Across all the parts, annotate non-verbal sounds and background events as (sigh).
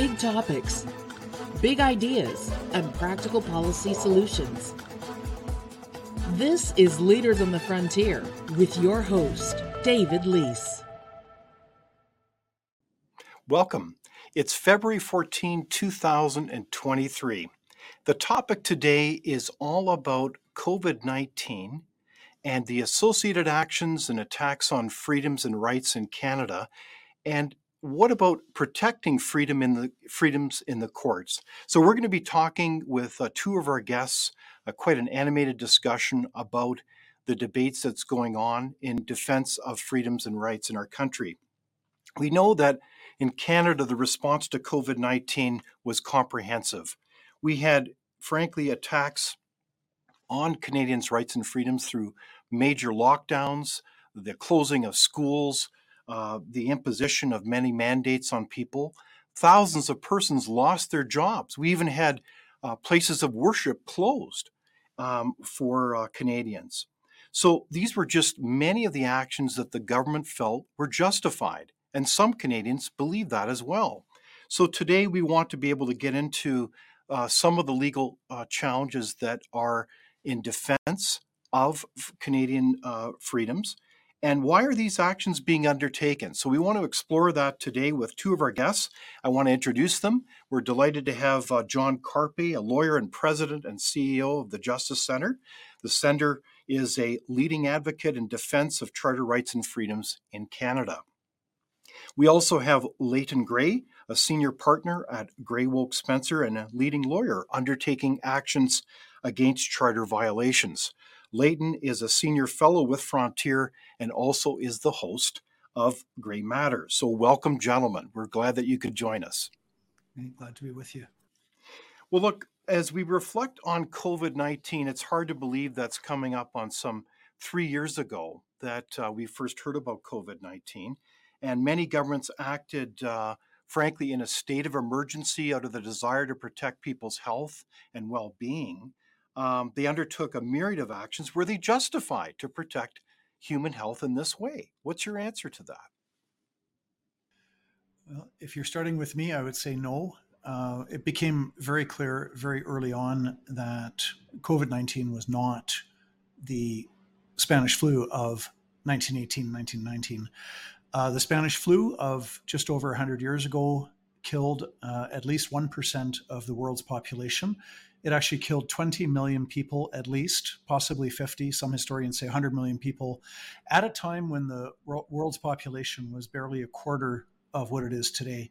big topics, big ideas, and practical policy solutions. This is Leaders on the Frontier with your host, David Leis. Welcome. It's February 14, 2023. The topic today is all about COVID 19 and the associated actions and attacks on freedoms and rights in Canada. And what about protecting freedom in the freedoms in the courts? So we're going to be talking with uh, two of our guests, uh, quite an animated discussion about the debates that's going on in defense of freedoms and rights in our country. We know that in Canada, the response to COVID 19 was comprehensive. We had, frankly, attacks on Canadians' rights and freedoms through major lockdowns, the closing of schools, uh, the imposition of many mandates on people. Thousands of persons lost their jobs. We even had uh, places of worship closed um, for uh, Canadians. So these were just many of the actions that the government felt were justified. And some Canadians believe that as well. So today we want to be able to get into uh, some of the legal uh, challenges that are in defense of Canadian uh, freedoms and why are these actions being undertaken? So, we want to explore that today with two of our guests. I want to introduce them. We're delighted to have uh, John Carpay, a lawyer and president and CEO of the Justice Center. The Center is a leading advocate in defense of charter rights and freedoms in Canada. We also have Leighton Grey, a senior partner at Grey Wilkes Spencer and a leading lawyer undertaking actions against charter violations. Leighton is a senior fellow with Frontier and also is the host of Grey Matters. So, welcome, gentlemen. We're glad that you could join us. Glad to be with you. Well, look, as we reflect on COVID 19, it's hard to believe that's coming up on some three years ago that uh, we first heard about COVID 19. And many governments acted, uh, frankly, in a state of emergency out of the desire to protect people's health and well being. Um, they undertook a myriad of actions. Were they justified to protect human health in this way? What's your answer to that? Well, if you're starting with me, I would say no. Uh, it became very clear very early on that COVID 19 was not the Spanish flu of 1918, 1919. Uh, the Spanish flu of just over 100 years ago killed uh, at least 1% of the world's population. It actually killed 20 million people, at least, possibly 50. Some historians say 100 million people, at a time when the world's population was barely a quarter of what it is today.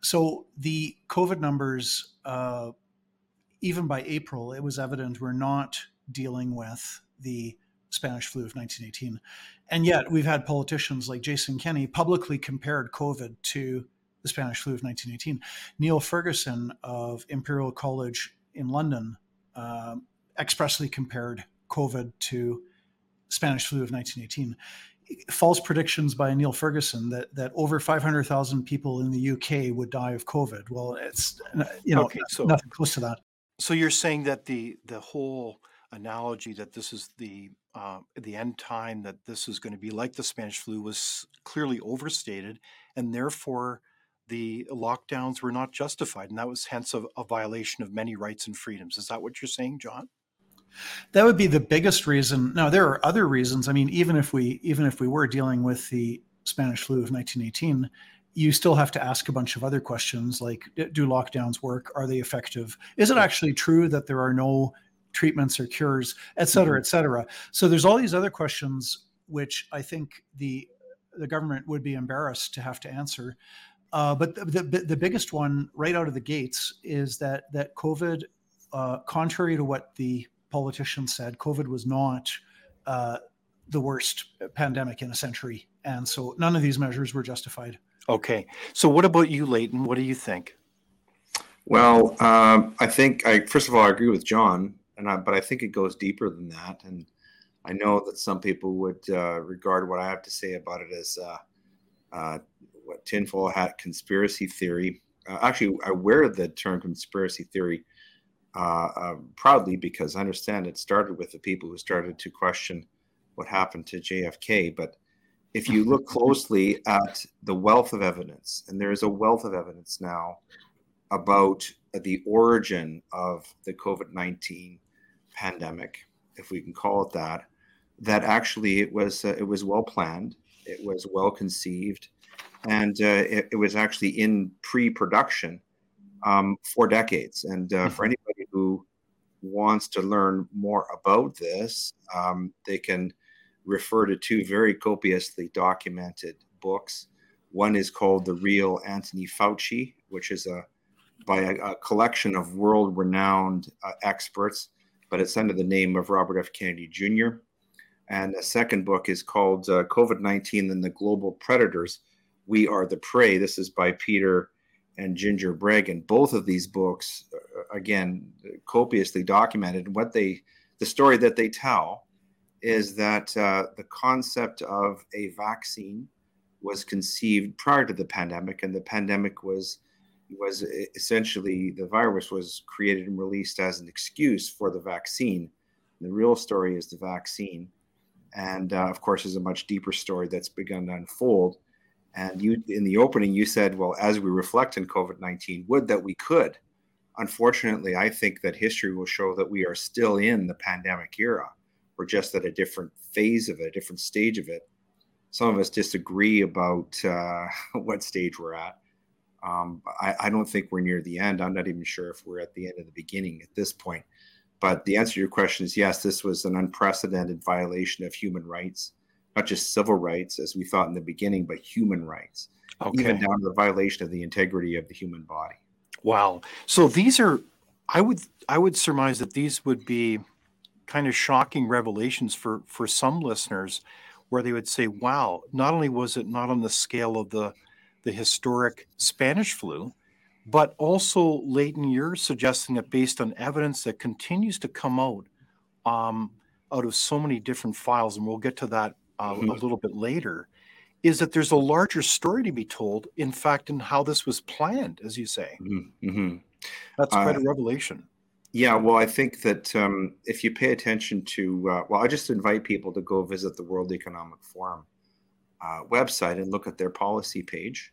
So the COVID numbers, uh, even by April, it was evident we're not dealing with the Spanish flu of 1918. And yet we've had politicians like Jason Kenney publicly compared COVID to the Spanish flu of 1918. Neil Ferguson of Imperial College in London uh, expressly compared COVID to Spanish flu of 1918. False predictions by Neil Ferguson that that over 500,000 people in the UK would die of COVID. Well, it's you know okay, so, nothing close to that. So you're saying that the the whole analogy that this is the uh, the end time that this is going to be like the Spanish flu was clearly overstated, and therefore the lockdowns were not justified, and that was hence a, a, violation of many rights and freedoms. Is that what you're saying, John? That would be the biggest reason. Now, there are other reasons. I mean, even if we even if we were dealing with the Spanish flu of 1918, you still have to ask a bunch of other questions like do lockdowns work? Are they effective? Is it actually true that there are no treatments or cures, et cetera, mm-hmm. et cetera? So there's all these other questions which I think the the government would be embarrassed to have to answer. Uh, but the, the, the, biggest one right out of the gates is that that COVID, uh, contrary to what the politicians said, COVID was not uh, the worst pandemic in a century, and so none of these measures were justified. Okay, so what about you, Leighton? What do you think? Well, um, I think I first of all I agree with John, and I, but I think it goes deeper than that, and I know that some people would uh, regard what I have to say about it as uh, uh, what tinfoil hat conspiracy theory. Uh, actually, I wear the term conspiracy theory uh, uh, proudly because I understand it started with the people who started to question what happened to JFK. But if you look (laughs) closely at the wealth of evidence, and there is a wealth of evidence now about the origin of the COVID 19 pandemic, if we can call it that, that actually it was, uh, it was well planned, it was well conceived, and uh, it, it, was actually in pre production um, for decades. And uh, for mm-hmm. anybody who wants to learn more about this, um, they can refer to two very copiously documented books. One is called The Real Anthony Fauci, which is a by a, a collection of world renowned uh, experts, but it's under the name of Robert F. Kennedy Jr. And a second book is called uh, COVID 19 and the Global Predators We Are the Prey. This is by Peter and Ginger Breggin. Both of these books, uh, again, copiously documented. What they, the story that they tell is that uh, the concept of a vaccine was conceived prior to the pandemic, and the pandemic was was essentially the virus was created and released as an excuse for the vaccine. The real story is the vaccine, and uh, of course, is a much deeper story that's begun to unfold. And you, in the opening, you said, "Well, as we reflect on COVID nineteen, would that we could." Unfortunately, I think that history will show that we are still in the pandemic era. We're just at a different phase of it, a different stage of it. Some of us disagree about uh, (laughs) what stage we're at um, I, I, don't think we're near the end. I'm not even sure if we're at the end of the beginning at this point. But the answer to your question is yes, this was an unprecedented violation of human rights, not just civil rights, as we thought in the beginning, but human rights, okay. even down to the violation of the integrity of the human body. Wow. So these are, I would, I would surmise that these would be kind of shocking revelations for for some listeners, where they would say, "Wow! Not only was it not on the scale of the the historic Spanish flu, but also, Leighton, you're suggesting that based on evidence that continues to come out um, out of so many different files, and we'll get to that uh, mm-hmm. a little bit later, is that there's a larger story to be told, in fact, in how this was planned, as you say. Mm-hmm. mm-hmm. That's quite uh, a revelation. Yeah, well, I think that um, if you pay attention to, uh, well, I just invite people to go visit the World Economic Forum uh, website and look at their policy page,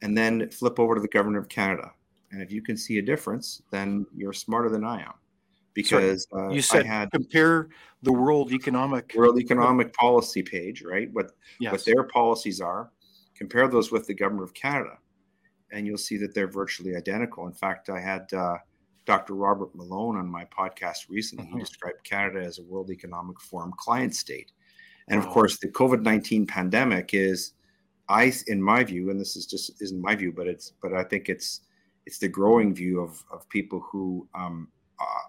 and then flip over to the government of Canada. And if you can see a difference, then you're smarter than I am, because uh, you said had, compare the World Economic World Economic Policy page, right? What yes. what their policies are. Compare those with the government of Canada, and you'll see that they're virtually identical. In fact, I had. Uh, Dr. Robert Malone on my podcast recently. Mm-hmm. He described Canada as a World Economic Forum client state. And of course, the COVID nineteen pandemic is, I in my view, and this is just isn't my view, but it's but I think it's it's the growing view of of people who um,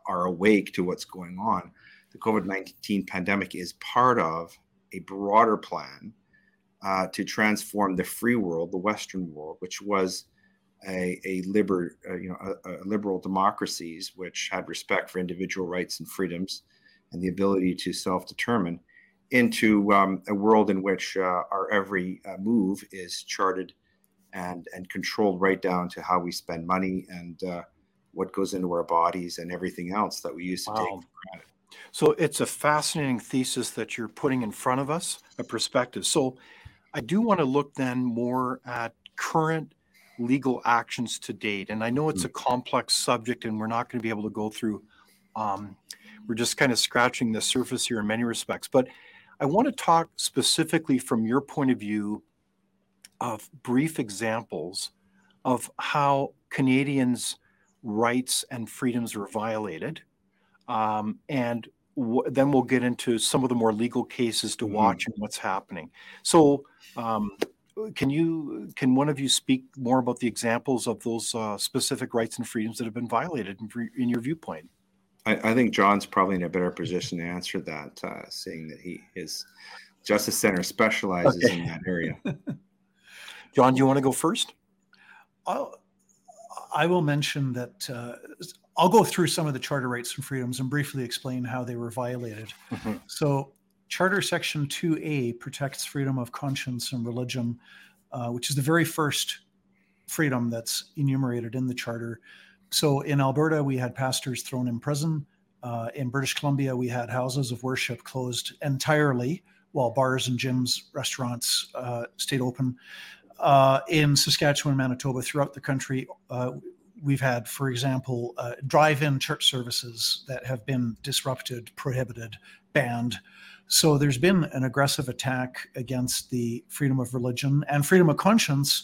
are awake to what's going on. The COVID nineteen pandemic is part of a broader plan uh, to transform the free world, the Western world, which was a, a liber, uh, you know, a, a liberal democracies which had respect for individual rights and freedoms and the ability to self-determine into um, a world in which uh, our every uh, move is charted and and controlled right down to how we spend money and uh, what goes into our bodies and everything else that we used to wow. take for granted. So it's a fascinating thesis that you're putting in front of us, a perspective. So I do want to look then more at current legal actions to date, and I know it's a mm. complex subject, and we're not going to be able to go through. Um, we're just kind of scratching the surface here in many respects, but I want to talk specifically from your point of view of brief examples of how Canadians' rights and freedoms were violated. Um, and w- then we'll get into some of the more legal cases to mm-hmm. watch and what's happening. So, um, can you can one of you speak more about the examples of those uh, specific rights and freedoms that have been violated in, in your viewpoint? I, I, think John's probably in a better position to answer that, uh, seeing that he his Justice Center specializes okay. in that area. (laughs) John, do you want to go first? I'll, I will mention that uh, I'll go through some of the charter rights and freedoms and briefly explain how they were violated. Mm-hmm. So, Charter Section 2A protects freedom of conscience and religion, uh, which is the very first freedom that's enumerated in the Charter. So in Alberta, we had pastors thrown in prison. Uh, in British Columbia, we had houses of worship closed entirely, while bars and gyms, restaurants uh, stayed open. Uh, in Saskatchewan, Manitoba, throughout the country, uh, we've had, for example, uh, drive-in church services that have been disrupted, prohibited, banned. So there's been an aggressive attack against the freedom of religion and freedom of conscience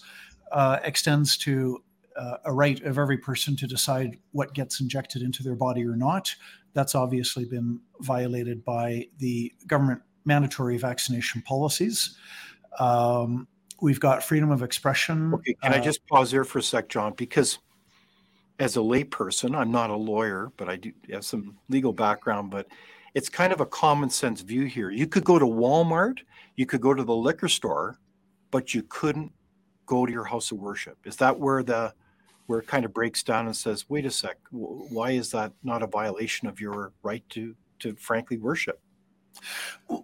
uh, extends to uh, a right of every person to decide what gets injected into their body or not. That's obviously been violated by the government mandatory vaccination policies. Um, we've got freedom of expression. Okay, can uh, I just pause there for a sec, John? Because as a layperson, I'm not a lawyer, but I do have some legal background. But it's kind of a common sense view here. You could go to Walmart, you could go to the liquor store, but you couldn't go to your house of worship. Is that where the where it kind of breaks down and says, "Wait a sec, why is that not a violation of your right to to frankly worship?"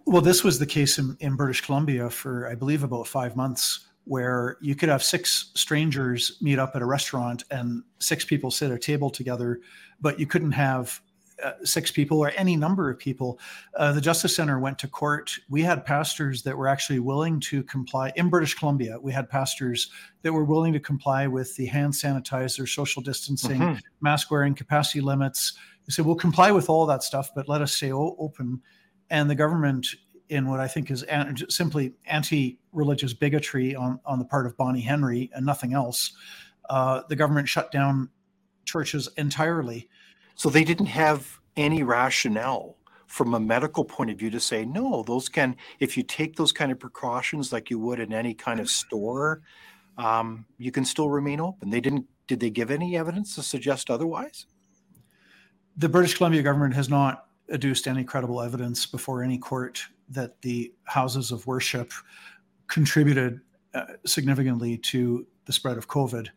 Well, this was the case in, in British Columbia for, I believe, about five months, where you could have six strangers meet up at a restaurant and six people sit at a table together, but you couldn't have uh, six people or any number of people. Uh, the Justice Center went to court. We had pastors that were actually willing to comply in British Columbia. We had pastors that were willing to comply with the hand sanitizer, social distancing, mm-hmm. mask wearing, capacity limits. They said, we'll comply with all that stuff, but let us stay o- open. And the government, in what I think is an- simply anti religious bigotry on, on the part of Bonnie Henry and nothing else, uh, the government shut down churches entirely so they didn't have any rationale from a medical point of view to say, no, those can, if you take those kind of precautions like you would in any kind of store, um, you can still remain open. They didn't, did they give any evidence to suggest otherwise? The British Columbia government has not adduced any credible evidence before any court that the houses of worship contributed uh, significantly to the spread of COVID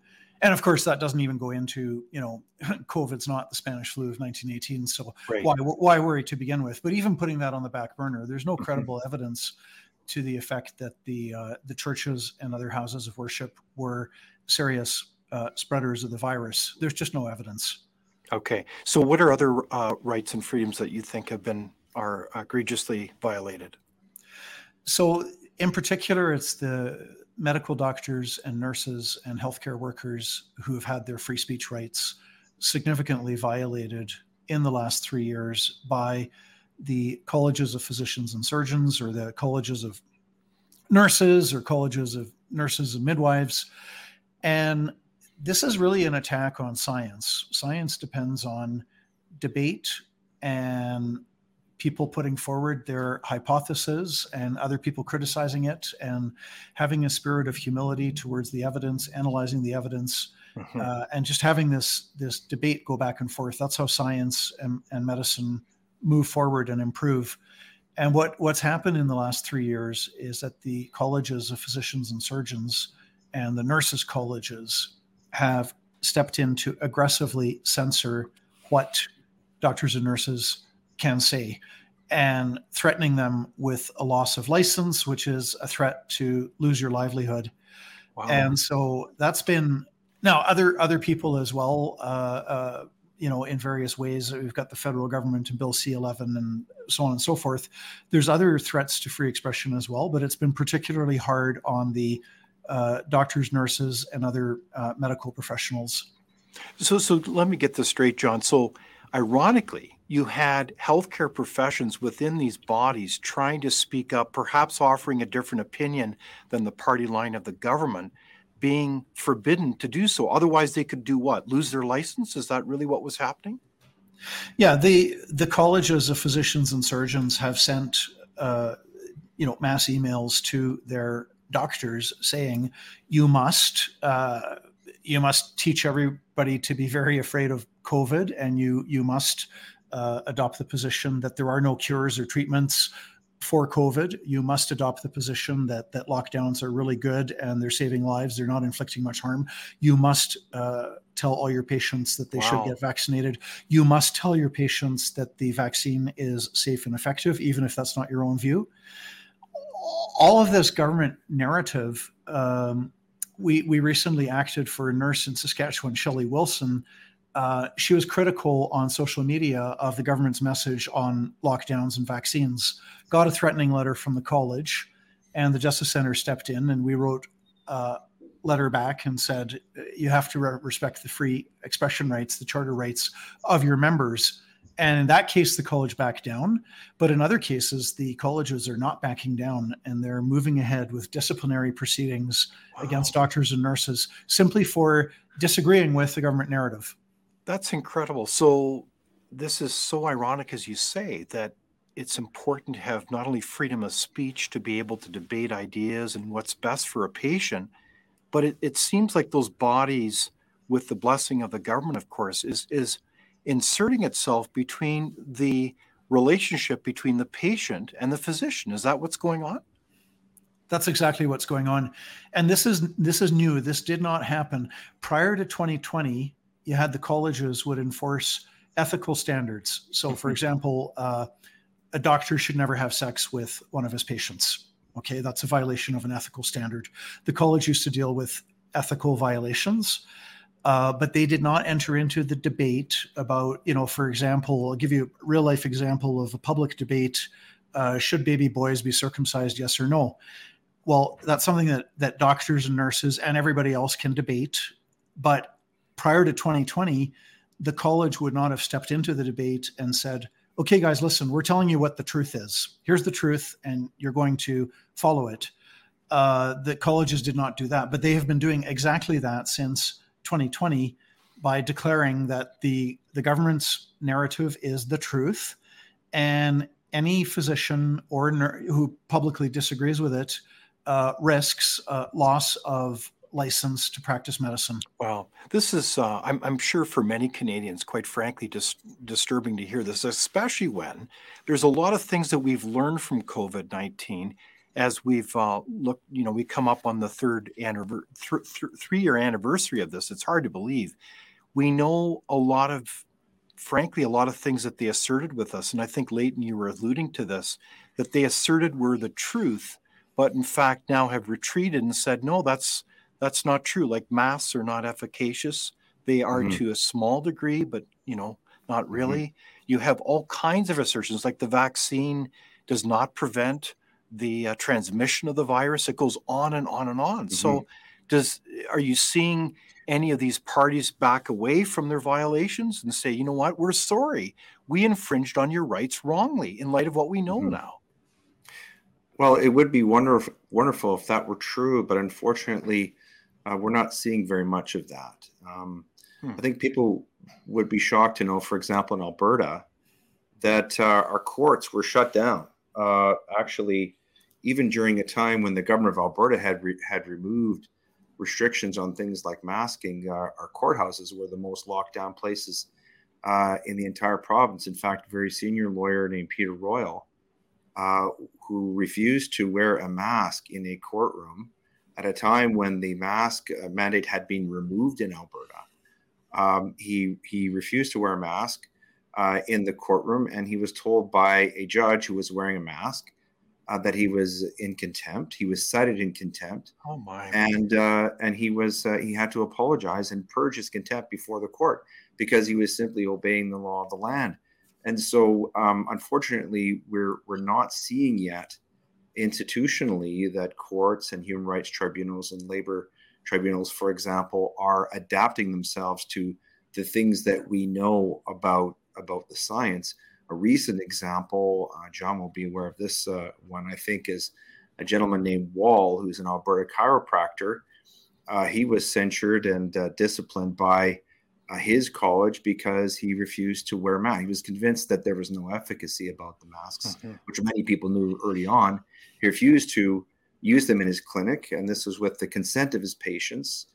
and of course that doesn't even go into you know (laughs) covid's not the spanish flu of 1918 so right. why why worry to begin with but even putting that on the back burner there's no mm-hmm. credible mm-hmm. evidence to the effect that the uh, the churches and other houses of worship were serious uh, spreaders of the virus there's just no evidence okay so what are other uh, rights and freedoms that you think have been are egregiously violated so in particular it's the medical doctors and nurses and healthcare workers who have had their free speech rights significantly violated in the last three years by the colleges of physicians and surgeons or the colleges of nurses or colleges of nurses and midwives. And this is really an attack on science. Science depends on debate and people putting forward their hypothesis and other people criticizing it and having a spirit of humility towards the evidence analyzing the evidence mm-hmm. uh, and just having this this debate go back and forth that's how science and, and medicine move forward and improve and what what's happened in the last three years is that the colleges of physicians and surgeons and the nurses colleges have stepped in to aggressively censor what doctors and nurses can say and threatening them with a loss of license, which is a threat to lose your livelihood. Wow. And so that's been now other other people as well. Uh, uh, you know, in various ways. We've got the federal government and Bill C11 and so on and so forth. There's other threats to free expression as well, but it's been particularly hard on the uh, doctors, nurses, and other uh, medical professionals. So, so let me get this straight, John. So, ironically, you had healthcare professions within these bodies trying to speak up, perhaps offering a different opinion than the party line of the government, being forbidden to do so. Otherwise, they could do what? Lose their license? Is that really what was happening? Yeah, the the colleges of physicians and surgeons have sent uh, you know mass emails to their doctors saying you must uh, you must teach everybody to be very afraid of COVID, and you you must uh, adopt the position that there are no cures or treatments for COVID. You must adopt the position that that lockdowns are really good and they're saving lives. They're not inflicting much harm. You must uh, tell all your patients that they wow. should get vaccinated. You must tell your patients that the vaccine is safe and effective, even if that's not your own view. All of this government narrative. Um, we, we recently acted for a nurse in Saskatchewan, Shelley Wilson, uh, she was critical on social media of the government's message on lockdowns and vaccines. Got a threatening letter from the college, and the Justice Center stepped in, and we wrote a letter back and said, you have to respect the free expression rights, the charter rights of your members. And in that case, the college backed down. But in other cases, the colleges are not backing down and they're moving ahead with disciplinary proceedings wow. against doctors and nurses simply for disagreeing with the government narrative. That's incredible. So, this is so ironic, as you say, that it's important to have not only freedom of speech to be able to debate ideas and what's best for a patient, but it, it seems like those bodies, with the blessing of the government, of course, is is inserting itself between the relationship between the patient and the physician. Is that what's going on? That's exactly what's going on. And this is this is new. This did not happen prior to 2020. You had the colleges would enforce ethical standards. So, for mm-hmm. example, uh, a doctor should never have sex with one of his patients. Okay, that's a violation of an ethical standard. The college used to deal with ethical violations, uh, but they did not enter into the debate about, you know, for example, I'll give you a real life example of a public debate: uh, should baby boys be circumcised? Yes or no? Well, that's something that that doctors and nurses and everybody else can debate. But prior to 2020, the college would not have stepped into the debate and said, okay, guys, listen, we're telling you what the truth is. Here's the truth, and you're going to follow it. Uh, the colleges did not do that, but they have been doing exactly that since 2020 by declaring that the the government's narrative is the truth, and any physician or ner- who publicly disagrees with it uh, risks uh, loss of license to practice medicine. Wow, this is, uh, I'm, I'm sure for many Canadians, quite frankly, just disturbing to hear this, especially when there's a lot of things that we've learned from COVID 19 as we've uh, looked, you know, we come up on the third anniversary, th- th- three year anniversary of this. It's hard to believe. We know a lot of, frankly, a lot of things that they asserted with us. And I think, Leighton, you were alluding to this, that they asserted were the truth, but in fact now have retreated and said, no, that's, that's not true. Like masks are not efficacious. They are mm-hmm. to a small degree, but you know, not mm-hmm. really. Mm-hmm. You have all kinds of assertions, like the vaccine does not prevent the uh, transmission of the virus. It goes on and on and on. Mm-hmm. So, does are you seeing any of these parties back away from their violations and say, you know what, we're sorry, we infringed on your rights wrongly in light of what we know mm-hmm. now? Well, it would be wonderful, wonderful if that were true, but unfortunately, uh, we're not seeing very much of that. Um, hmm. I think people would be shocked to know, for example, in Alberta, that uh, our courts were shut down. Uh, actually, even during a time when the government of Alberta had re- had removed restrictions on things like masking, uh, our courthouses were the most locked down places uh, in the entire province. In fact, a very senior lawyer named Peter Royal, uh, who refused to wear a mask in a courtroom at a time when the mask uh, mandate had been removed in Alberta. Um, he he refused to wear a mask uh, in the courtroom, and he was told by a judge who was wearing a mask uh, that he was in contempt. He was cited in contempt. Oh my! And uh, and he was uh, he had to apologize and purge his contempt before the court because he was simply obeying the law of the land. And so, um, unfortunately, we're we're not seeing yet institutionally that courts and human rights tribunals and labor tribunals, for example, are adapting themselves to the things that we know about about the science. A recent example, uh, John will be aware of this uh, one, I think, is a gentleman named Wall, who's an Alberta chiropractor. Uh, he was censured and uh, disciplined by uh, his college because he refused to wear a mask. He was convinced that there was no efficacy about the masks, okay. which many people knew early on. He refused to use them in his clinic, and this was with the consent of his patients.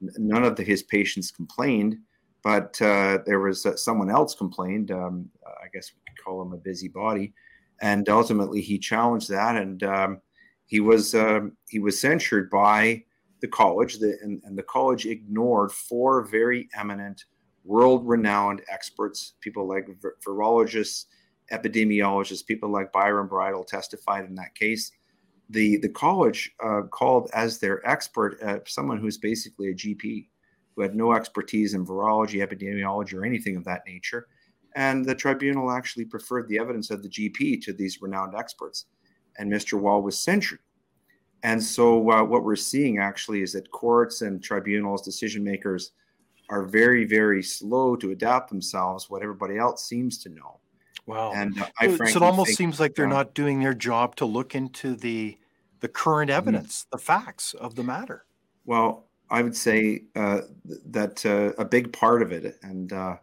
None of the, his patients complained, but uh, there was uh, someone else complained. Um, I guess call him a busybody, and ultimately he challenged that, and um, he was um, he was censured by the college, the, and, and the college ignored four very eminent, world-renowned experts, people like virologists epidemiologists, people like Byron Bridle testified in that case. The, the college uh, called as their expert uh, someone who's basically a GP who had no expertise in virology, epidemiology, or anything of that nature. And the tribunal actually preferred the evidence of the GP to these renowned experts. And Mr. Wall was censured. And so, uh, what we're seeing actually is that courts and tribunals, decision makers, are very, very slow to adapt themselves what everybody else seems to know. Wow. And uh, I so it almost think, seems like they're uh, not doing their job to look into the the current Mm-hmm. evidence, the facts of the matter. Well, I would say uh, th- that uh, a big part of it, and uh,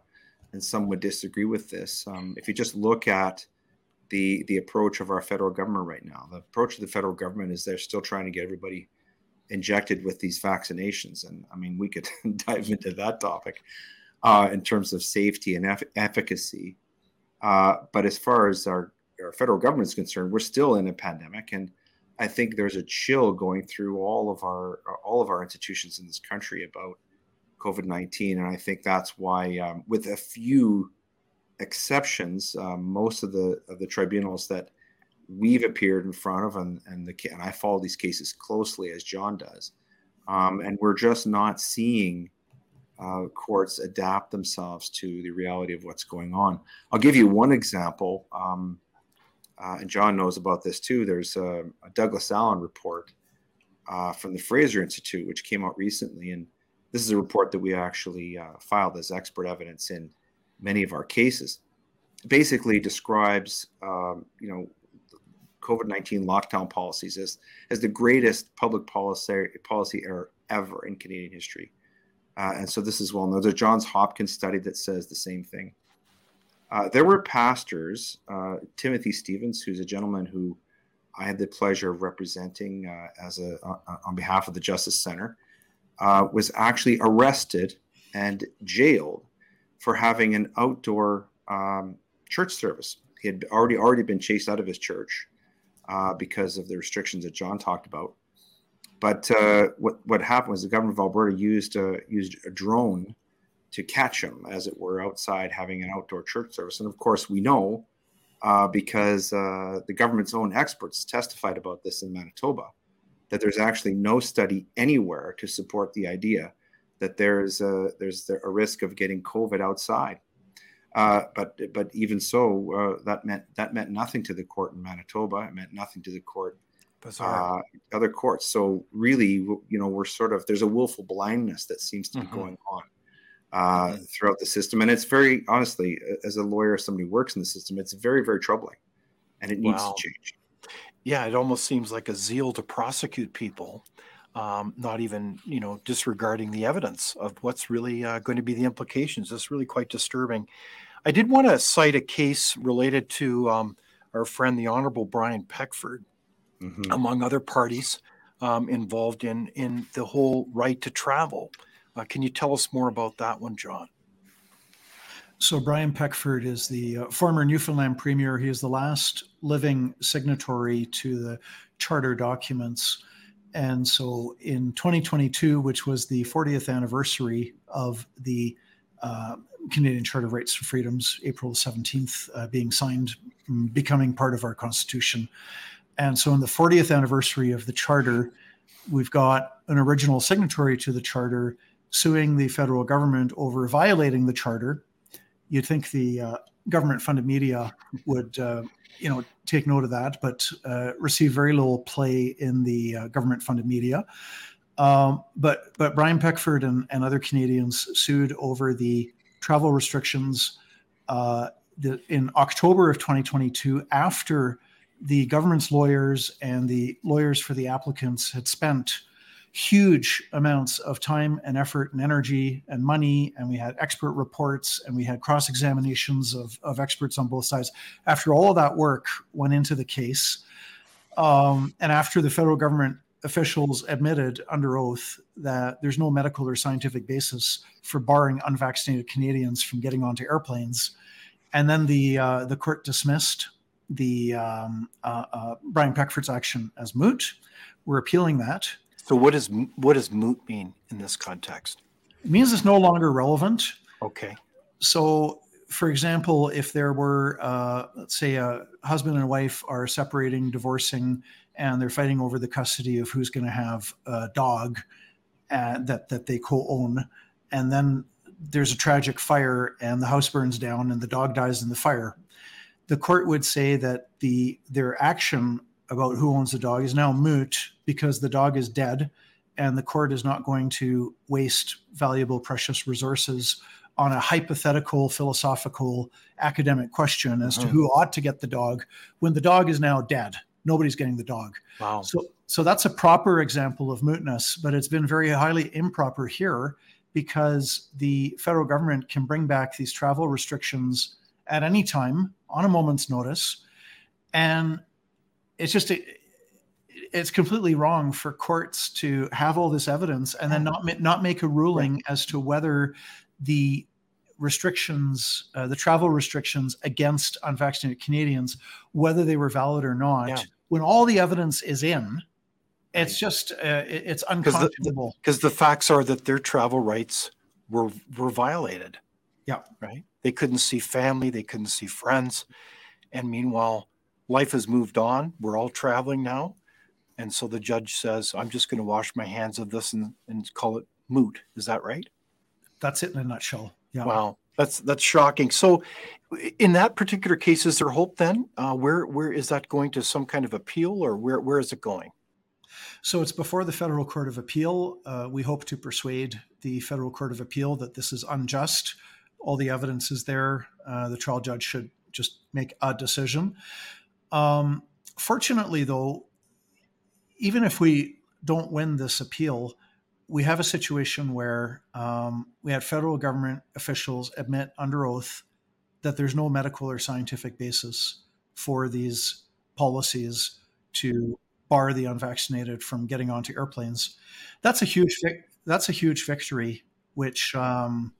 and some would disagree with this. Um, if you just look at the the approach of our federal government right now, the approach of the federal government is they're still trying to get everybody injected with these vaccinations, and I mean we could (laughs) dive into that topic uh, in terms of safety and eff- efficacy. Uh, but as far as our, our federal government is concerned, we're still in a pandemic, and I think there's a chill going through all of our all of our institutions in this country about COVID nineteen, and I think that's why, um, with a few exceptions, um, most of the of the tribunals that we've appeared in front of, and and the and I follow these cases closely as John does, um, and we're just not seeing uh, courts adapt themselves to the reality of what's going on. I'll give you one example. Um, uh, and John knows about this too. There's a, a Douglas Allen report uh, from the Fraser Institute, which came out recently, and this is a report that we actually uh, filed as expert evidence in many of our cases. Basically, describes um, you know COVID nineteen lockdown policies as as the greatest public policy policy error ever in Canadian history. Uh, and so this is well known. There's a Johns Hopkins study that says the same thing. Uh, there were pastors, uh, Timothy Stephens, who's a gentleman who I had the pleasure of representing uh, as a uh, on behalf of the Justice Center, uh, was actually arrested and jailed for having an outdoor um, church service. He had already already been chased out of his church uh, because of the restrictions that John talked about. But what what happened was the government of Alberta used used a drone to catch him, as it were, outside having an outdoor church service. And of course, we know uh, because uh, the government's own experts testified about this in Manitoba that there's actually no study anywhere to support the idea that there's a, there's a risk of getting COVID outside. Uh, but but even so, uh, that meant that meant nothing to the court in Manitoba. It meant nothing to the court, uh, other courts. So really, you know, we're sort of there's a willful blindness that seems to be mm-hmm. going on uh, throughout the system. And it's very, honestly, as a lawyer, somebody who works in the system, it's very, very troubling and it needs wow. to change. Yeah, it almost seems like a zeal to prosecute people, um, not even, you know, disregarding the evidence of what's really uh, going to be the implications. It's really quite disturbing. I did want to cite a case related to um, our friend, the Honorable Brian Peckford, mm-hmm. among other parties um, involved in, in the whole right to travel. Uh, can you tell us more about that one, John? So, Brian Peckford is the uh, former Newfoundland Premier. He is the last living signatory to the charter documents. And so, in 2022, which was the 40th anniversary of the uh, Canadian Charter of Rights and Freedoms, April 17th, uh, being signed, mm, becoming part of our Constitution. And so, in the 40th anniversary of the Charter, we've got an original signatory to the Charter suing the federal government over violating the charter, you'd think the uh, government-funded media would, uh, you know, take note of that, but uh, receive very little play in the uh, government-funded media. Um, but but Brian Peckford and, and other Canadians sued over the travel restrictions uh, the, in October of 2022 after the government's lawyers and the lawyers for the applicants had spent huge amounts of time and effort and energy and money and we had expert reports and we had cross examinations of, of experts on both sides. After all of that work went into the case um, and after the federal government officials admitted under oath that there's no medical or scientific basis for barring unvaccinated canadians from getting onto airplanes and then the uh, the court dismissed the um, uh, uh, brian peckford's action as moot. We're appealing that so what does what does moot mean in this context? It means it's no longer relevant. Okay. So, for example, if there were, uh, let's say, a husband and wife are separating, divorcing, and they're fighting over the custody of who's going to have a dog uh, that that they co-own, and then there's a tragic fire and the house burns down and the dog dies in the fire, the court would say that the their action about who owns the dog is now moot because the dog is dead and the court is not going to waste valuable, precious resources on a hypothetical, philosophical, academic question as mm-hmm. to who ought to get the dog when the dog is now dead. Nobody's getting the dog. Wow. So, so that's a proper example of mootness, but it's been very highly improper here because the federal government can bring back these travel restrictions at any time on a moment's notice. And it's just, it's completely wrong for courts to have all this evidence and then not, not make a ruling right. as to whether the restrictions, uh, the travel restrictions against unvaccinated Canadians, whether they were valid or not, yeah. when all the evidence is in, it's just uh, it's unconscionable. Because the, the, facts are that their travel rights were were violated. Yeah. Right. They couldn't see family. They couldn't see friends. And meanwhile, life has moved on. We're all traveling now. And so the judge says, I'm just going to wash my hands of this and, and call it moot. Is that right? That's it in a nutshell. Yeah. Wow. That's that's shocking. So, in that particular case, is there hope then? Uh, where where is that going to some kind of appeal, or where where is it going? So it's before the Federal Court of Appeal. Uh, we hope to persuade the Federal Court of Appeal that this is unjust. All the evidence is there. Uh, the trial judge should just make a decision. Um, fortunately, though, even if we don't win this appeal, we have a situation where um, we had federal government officials admit under oath that there's no medical or scientific basis for these policies to bar the unvaccinated from getting onto airplanes. That's a huge that's a huge victory. Which, um,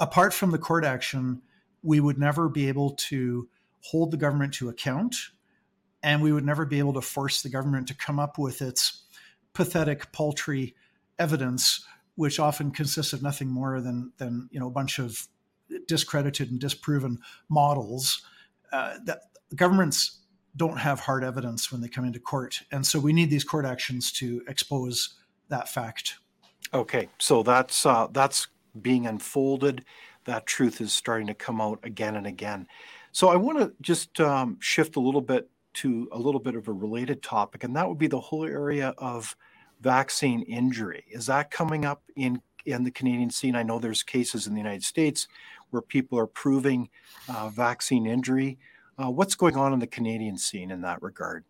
apart from the court action, we would never be able to hold the government to account, and we would never be able to force the government to come up with its pathetic, paltry evidence, which often consists of nothing more than than you know a bunch of discredited and disproven models. Uh, that governments don't have hard evidence when they come into court. And so we need these court actions to expose that fact. Okay, so that's uh, that's being unfolded. That truth is starting to come out again and again. So I want to just um, shift a little bit to a little bit of a related topic, and that would be the whole area of vaccine injury. Is that coming up in in the Canadian scene? I know there's cases in the United States where people are proving uh, vaccine injury. Uh, what's going on in the Canadian scene in that regard?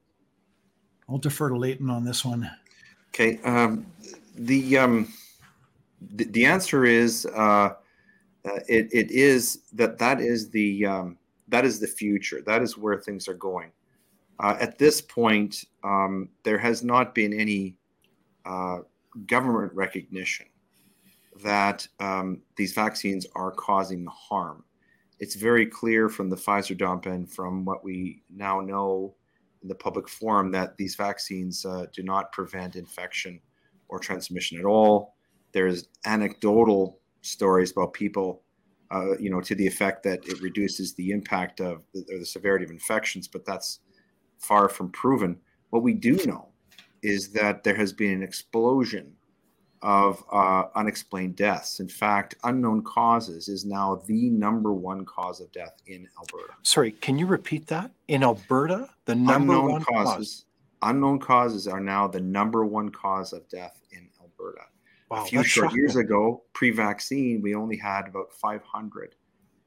I'll defer to Leighton on this one. Okay. Um, the, um, the, the answer is uh, uh, it, it is that that is the um, that is the future. That is where things are going. Uh, at this point, um, there has not been any uh, government recognition that um, these vaccines are causing harm it's very clear from the Pfizer dump and from what we now know in the public forum that these vaccines uh, do not prevent infection or transmission at all. There's anecdotal stories about people, uh, you know, to the effect that it reduces the impact of the, or the severity of infections, but that's far from proven. What we do know is that there has been an explosion of uh, unexplained deaths. In fact, unknown causes is now the number one cause of death in Alberta. Sorry, can you repeat that? In Alberta, the number unknown one causes. cause. Unknown causes are now the number one cause of death in Alberta. Wow, a few short years ago, pre-vaccine, we only had about 500,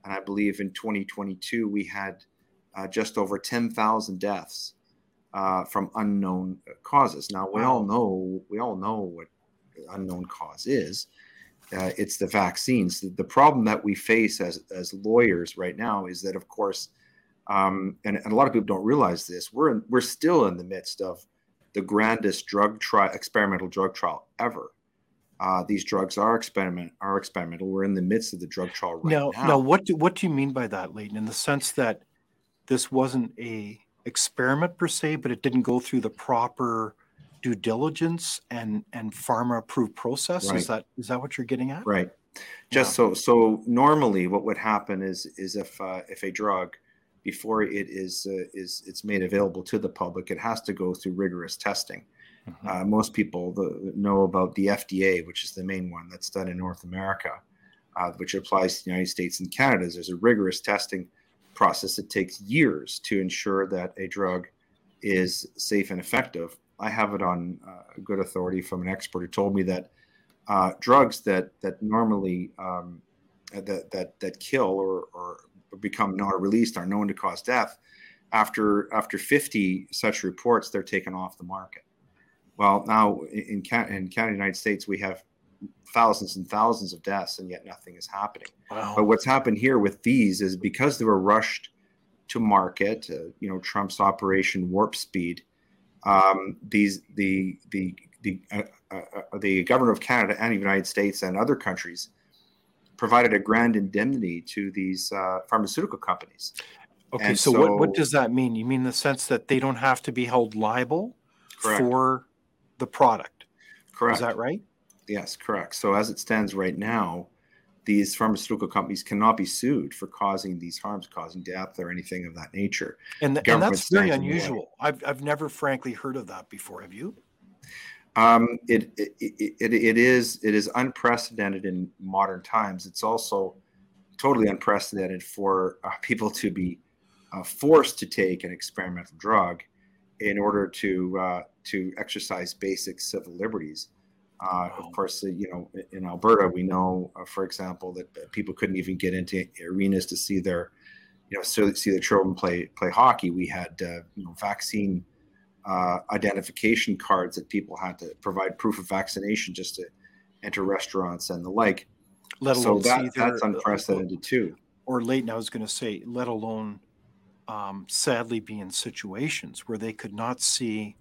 and I believe in 2022 we had uh, just over 10,000 deaths uh, from unknown causes. Now we all know we all know what unknown cause is. Uh, it's the vaccines. The, the, problem that we face as, as lawyers right now is that, of course, um, and, and, a lot of people don't realize this, we're, in, we're still in the midst of the grandest drug trial, experimental drug trial ever. Uh, these drugs are experiment are experimental. We're in the midst of the drug trial right now. Now, now what do, what do you mean by that, Leighton? In the sense that this wasn't a experiment per se, but it didn't go through the proper due diligence and and pharma approved process right. is that is that what you're getting at right just yeah. so so normally what would happen is is if uh, if a drug before it is uh, is it's made available to the public it has to go through rigorous testing mm-hmm. uh, most people the, know about the fda which is the main one that's done in north america uh, which applies to the united states and canada there's a rigorous testing process It takes years to ensure that a drug is safe and effective. I have it on uh, good authority from an expert who told me that uh, drugs that that normally um, that that that kill or, or become not released are known to cause death. After after 50 such reports, they're taken off the market. Well, now in, in Canada, United States, we have thousands and thousands of deaths, and yet nothing is happening. Wow. But what's happened here with these is because they were rushed to market, uh, you know, Trump's Operation Warp Speed. Um, these the the the uh, uh, uh, the government of Canada and the United States and other countries provided a grand indemnity to these uh, pharmaceutical companies. Okay, so, so, what, what does that mean? You mean the sense that they don't have to be held liable correct. for the product? Correct. Is that right? Yes, correct. So as it stands right now, these pharmaceutical companies cannot be sued for causing these harms, causing death or anything of that nature. And, and that's very unusual. I've, I've never frankly heard of that before. Have you? Um, it, it, it, it is it is unprecedented in modern times. It's also totally unprecedented for uh, people to be uh, forced to take an experimental drug in order to uh, to exercise basic civil liberties. Uh, of course, uh, you know, in Alberta, we know, uh, for example, that people couldn't even get into arenas to see their, you know, see their children play play hockey. We had, uh, you know, vaccine uh, identification cards that people had to provide proof of vaccination just to enter restaurants and the like. Let alone so that, that's unprecedented too. Or late, I was going to say, let alone, um, sadly, be in situations where they could not see.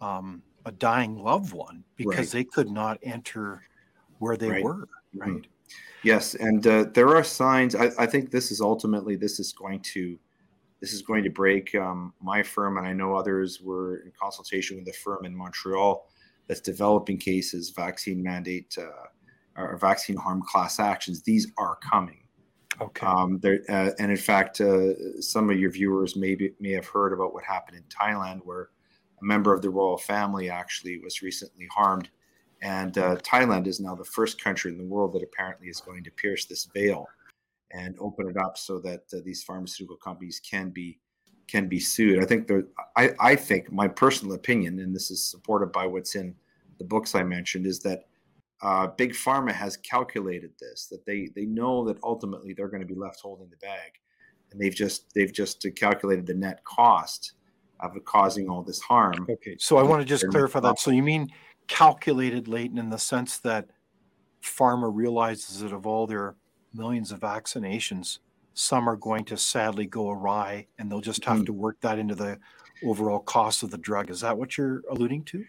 Um, a dying loved one because right. they could not enter where they right. were mm-hmm. right mm-hmm. yes and uh, there are signs I, I, think this is ultimately this is going to this is going to break um, my firm and i know others were in consultation with the firm in montreal that's developing cases vaccine mandate uh, or vaccine harm class actions these are coming okay um, there, uh, and in fact uh, some of your viewers maybe may have heard about what happened in thailand where a member of the royal family actually was recently harmed. And uh, Thailand is now the first country in the world that apparently is going to pierce this veil and open it up so that uh, these pharmaceutical companies can be can be sued. I think there, I, I think my personal opinion, and this is supported by what's in the books I mentioned, is that uh, big pharma has calculated this that they they know that ultimately they're going to be left holding the bag, and they've just they've just calculated the net cost of causing all this harm. Okay, so I want to just clarify that. So you mean calculated, Leighton, in the sense that pharma realizes that of all their millions of vaccinations, some are going to sadly go awry, and they'll just have mm-hmm. to work that into the overall cost of the drug. Is that what you're alluding to?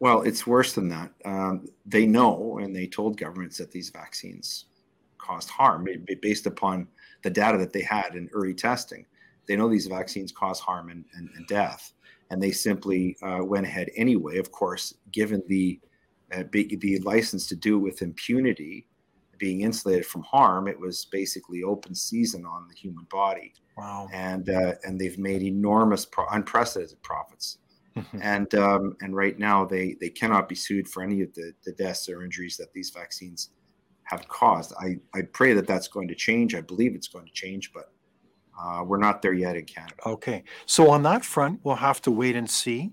Well, it's worse than that. Um, they know, and they told governments that these vaccines caused harm based upon the data that they had in early testing. They know these vaccines cause harm and, and, and death, and they simply uh, went ahead anyway. Of course, given the uh, the license to do it with impunity, being insulated from harm, it was basically open season on the human body. Wow! And uh, and they've made enormous, pro- unprecedented profits. Mm-hmm. and um, and right now they they cannot be sued for any of the, the deaths or injuries that these vaccines have caused. I, I pray that that's going to change. I believe it's going to change, but uh, we're not there yet in Canada. Okay. So on that front, we'll have to wait and see.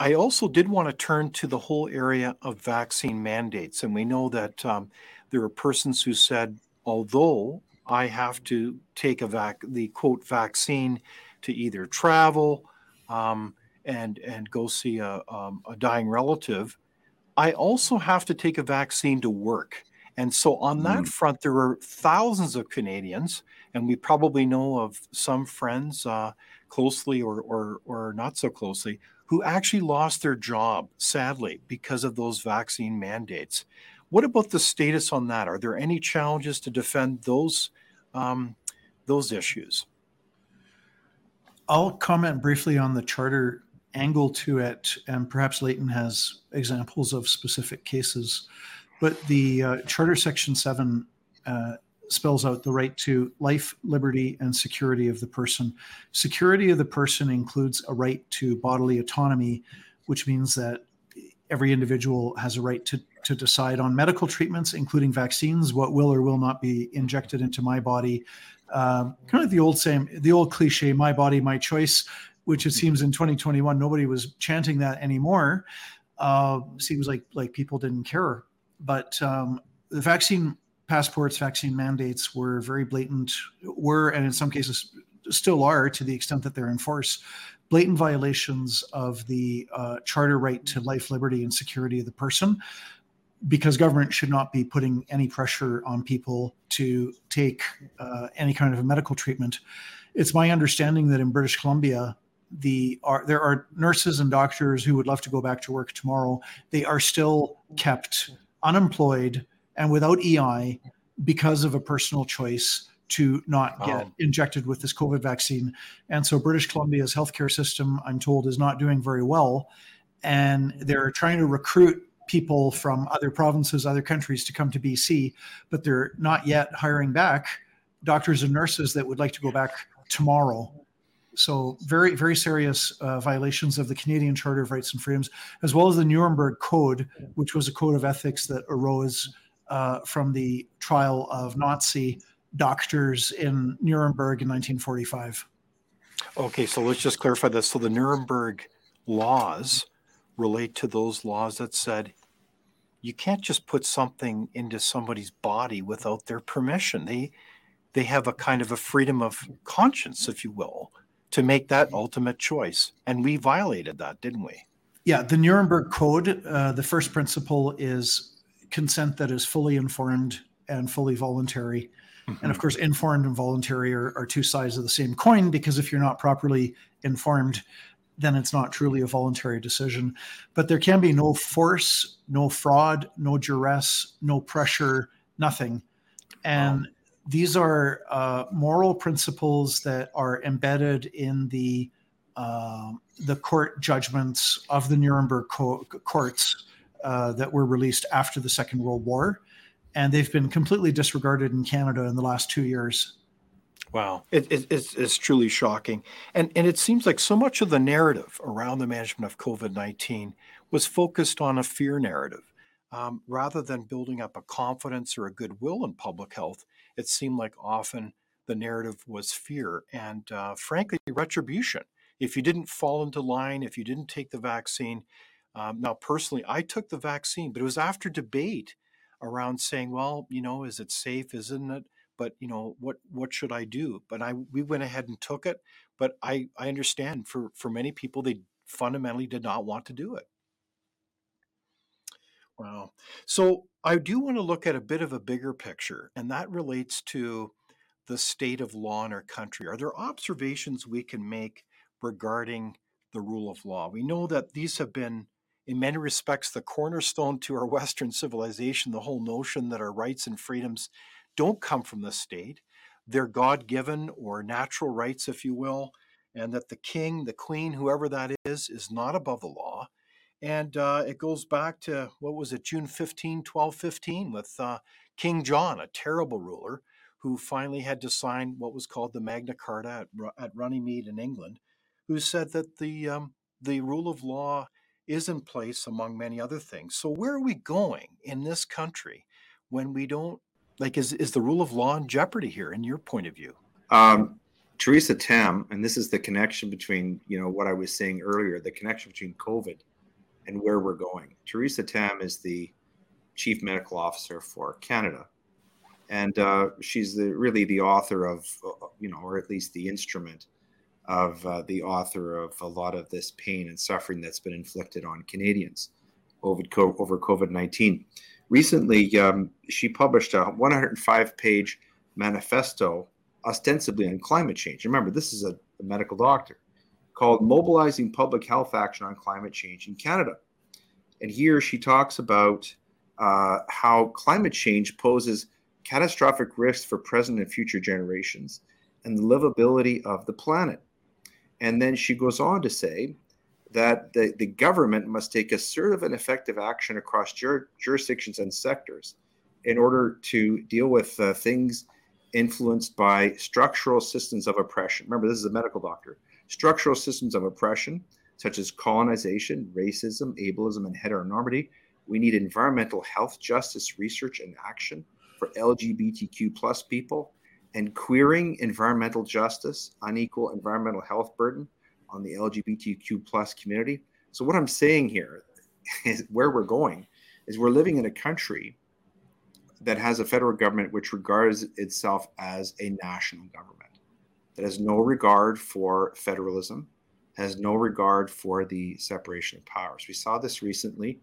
I also did want to turn to the whole area of vaccine mandates. And we know that um, there are persons who said, although I have to take a vac, the quote vaccine to either travel um, and and go see a, um, a dying relative, I also have to take a vaccine to work. And so on that mm. front, there are thousands of Canadians and we probably know of some friends uh, closely or, or, or not so closely who actually lost their job, sadly, because of those vaccine mandates. What about the status on that? Are there any challenges to defend those um, those issues? I'll comment briefly on the charter angle to it, and perhaps Leighton has examples of specific cases. But the uh, Charter Section 7 uh, spells out the right to life, liberty, and security of the person. Security of the person includes a right to bodily autonomy, which means that every individual has a right to, to decide on medical treatments, including vaccines, what will or will not be injected into my body. Um, kind of the old same, the old cliche, my body, my choice. which it seems in 2021 nobody was chanting that anymore. Uh, seems like like people didn't care, but um, the vaccine passports, vaccine mandates were very blatant, were and in some cases still are to the extent that they're enforced, blatant violations of the uh, charter right to life, liberty, and security of the person because government should not be putting any pressure on people to take uh, any kind of a medical treatment. It's my understanding that in British Columbia, the are there are nurses and doctors who would love to go back to work tomorrow. They are still kept unemployed and without EI because of a personal choice to not get oh. injected with this COVID vaccine. And so British Columbia's healthcare system, I'm told, is not doing very well. And they're trying to recruit people from other provinces, other countries to come to BC, but they're not yet hiring back doctors and nurses that would like to go back tomorrow. So very, very serious uh, violations of the Canadian Charter of Rights and Freedoms, as well as the Nuremberg Code, which was a code of ethics that arose uh, from the trial of Nazi doctors in Nuremberg in 1945. Okay, so let's just clarify this. So the Nuremberg laws relate to those laws that said you can't just put something into somebody's body without their permission. They they have a kind of a freedom of conscience, if you will, to make that ultimate choice. And we violated that, didn't we? Yeah, the Nuremberg Code, uh, the first principle is consent that is fully informed and fully voluntary. Mm-hmm. And of course, informed and voluntary are, are two sides of the same coin because if you're not properly informed, then it's not truly a voluntary decision. But there can be no force, no fraud, no duress, no pressure, nothing. And wow. These are uh, moral principles that are embedded in the uh, the court judgments of the Nuremberg co- courts uh, that were released after the Second World War, and they've been completely disregarded in Canada in the last two years. Wow, it, it, it's, it's truly shocking, and and it seems like so much of the narrative around the management of COVID nineteen was focused on a fear narrative, um, rather than building up a confidence or a goodwill in public health. It seemed like often the narrative was fear and, uh, frankly, retribution. If you didn't fall into line, if you didn't take the vaccine, um, now, personally, I took the vaccine, but it was after debate around saying, well, you know, is it safe? Isn't it? But you know, what what should I do? But I we went ahead and took it. But I I understand for for many people they fundamentally did not want to do it. Wow. So I do want to look at a bit of a bigger picture, and that relates to the state of law in our country. Are there observations we can make regarding the rule of law? We know that these have been in many respects the cornerstone to our (laughs) Western civilization, the whole notion that our rights and freedoms don't come from the state. They're God given or natural rights, if you will, and that the king, the queen, whoever that is, is not above the law. And uh, it goes back to, what was it, June 15, 1215, with uh, King John, a terrible ruler who finally had to sign what was called the Magna Carta at, at Runnymede in England, who said that the, um, the rule of law is in place among many other things. So where are we going in this country when we don't like is is the rule of law in jeopardy here in your point of view? Um, Theresa Tam, and this is the connection between you know what I was saying earlier, the connection between COVID and where we're going. Theresa Tam is the chief medical officer for Canada, and uh, she's the, really the author of uh, you know, or at least the instrument of uh, the author of a lot of this pain and suffering that's been inflicted on Canadians over, COVID 19. Recently, um, she published a 105 page manifesto ostensibly on climate change. Remember, this is a, a medical doctor called Mobilizing Public Health Action on Climate Change in Canada. And here she talks about uh, how climate change poses catastrophic risks for present and future generations and the livability of the planet. And then she goes on to say that the, the government must take assertive and effective action across jur- jurisdictions and sectors in order to deal with uh, things influenced by structural systems of oppression. Remember, this is a medical doctor. Structural systems of oppression, such as colonization, racism, ableism, and heteronormity. We need environmental health justice research and action for LGBTQ plus people and queering environmental justice, unequal environmental health burden, on the LGBTQ plus community. So what I'm saying here is where we're going is we're living in a country that has a federal government which regards itself as a national government that has no regard for federalism, has no regard for the separation of powers. We saw this recently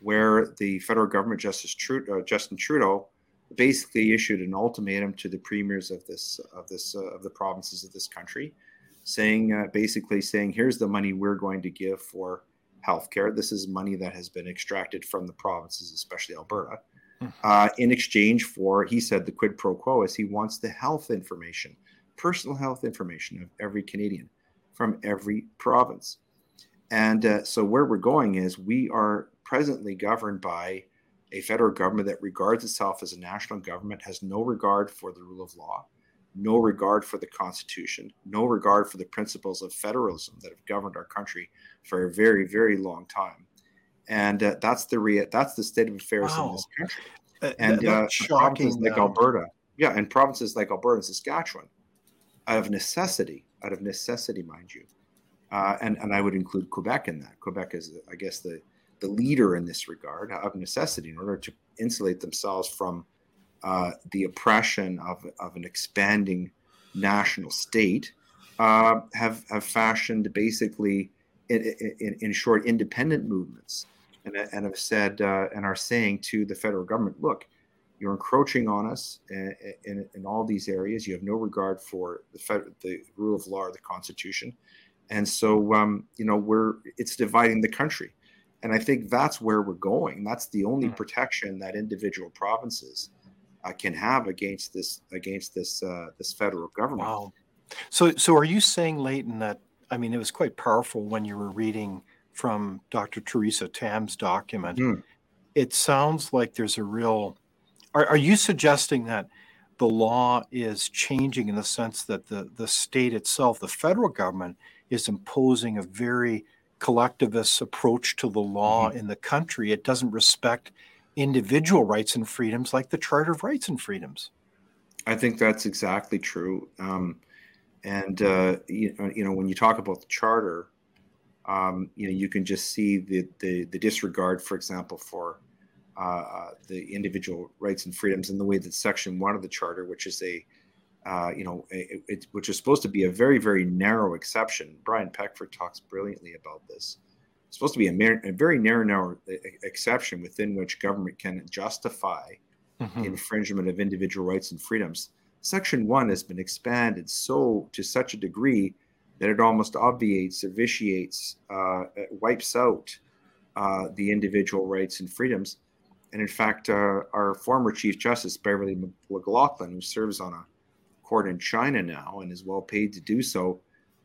where the federal government, Justice Trudeau, uh, Justin Trudeau, basically issued an ultimatum to the premiers of this of this uh, of the provinces of this country, saying uh, basically saying here's the money we're going to give for healthcare. This is money that has been extracted from the provinces, especially Alberta, hmm. uh, in exchange for he said the quid pro quo is he wants the health information, personal health information of every Canadian from every province. And uh, so where we're going is we are presently governed by a federal government that regards itself as a national government, has no regard for the rule of law, no regard for the Constitution, no regard for the principles of federalism that have governed our country for a very, very long time. And uh, that's the rea- that's the state of affairs wow. in this country. Uh, and uh, provinces like Alberta, yeah, and provinces like Alberta and Saskatchewan, out of necessity, out of necessity, mind you, uh, and and I would include Quebec in that. Quebec is, I guess, the the leader in this regard of necessity in order to insulate themselves from uh, the oppression of, of an expanding national state uh, have, have fashioned basically in, in, in, short independent movements and, and have said uh, and are saying to the federal government look you're encroaching on us in, in, in all these areas you have no regard for the, the rule of law or the constitution and so um, you know we're it's dividing the country and I think that's where we're going. That's the only mm. protection that individual provinces uh, can have against this against this uh, this federal government. Wow. So so are you saying, Leighton, that I mean it was quite powerful when you were reading from Dr. Theresa Tam's document. Mm. It sounds like there's a real. Are, are you suggesting that the law is changing in the sense that the the state itself, the federal government, is imposing a very collectivist approach to the law mm-hmm. in the country. It doesn't respect individual rights and freedoms like the Charter of Rights and Freedoms. I think that's exactly true. Um, and uh, you, you, know, when you talk about the charter, um, you know, you can just see the, the, the disregard, for example, for uh, uh the individual rights and freedoms in the way that Section One of the charter, which is a uh, you know, it, it, which is supposed to be a very, very narrow exception. Brian Peckford talks brilliantly about this. It's supposed to be a, mer- a very narrow, narrow exception within which government can justify mm-hmm. infringement of individual rights and freedoms. Section one has been expanded so to such a degree that it almost obviates, vitiates, uh, wipes out uh, the individual rights and freedoms. And in fact, uh, our former Chief Justice Beverley McLachlin, who serves on a court in China now and is well paid to do so.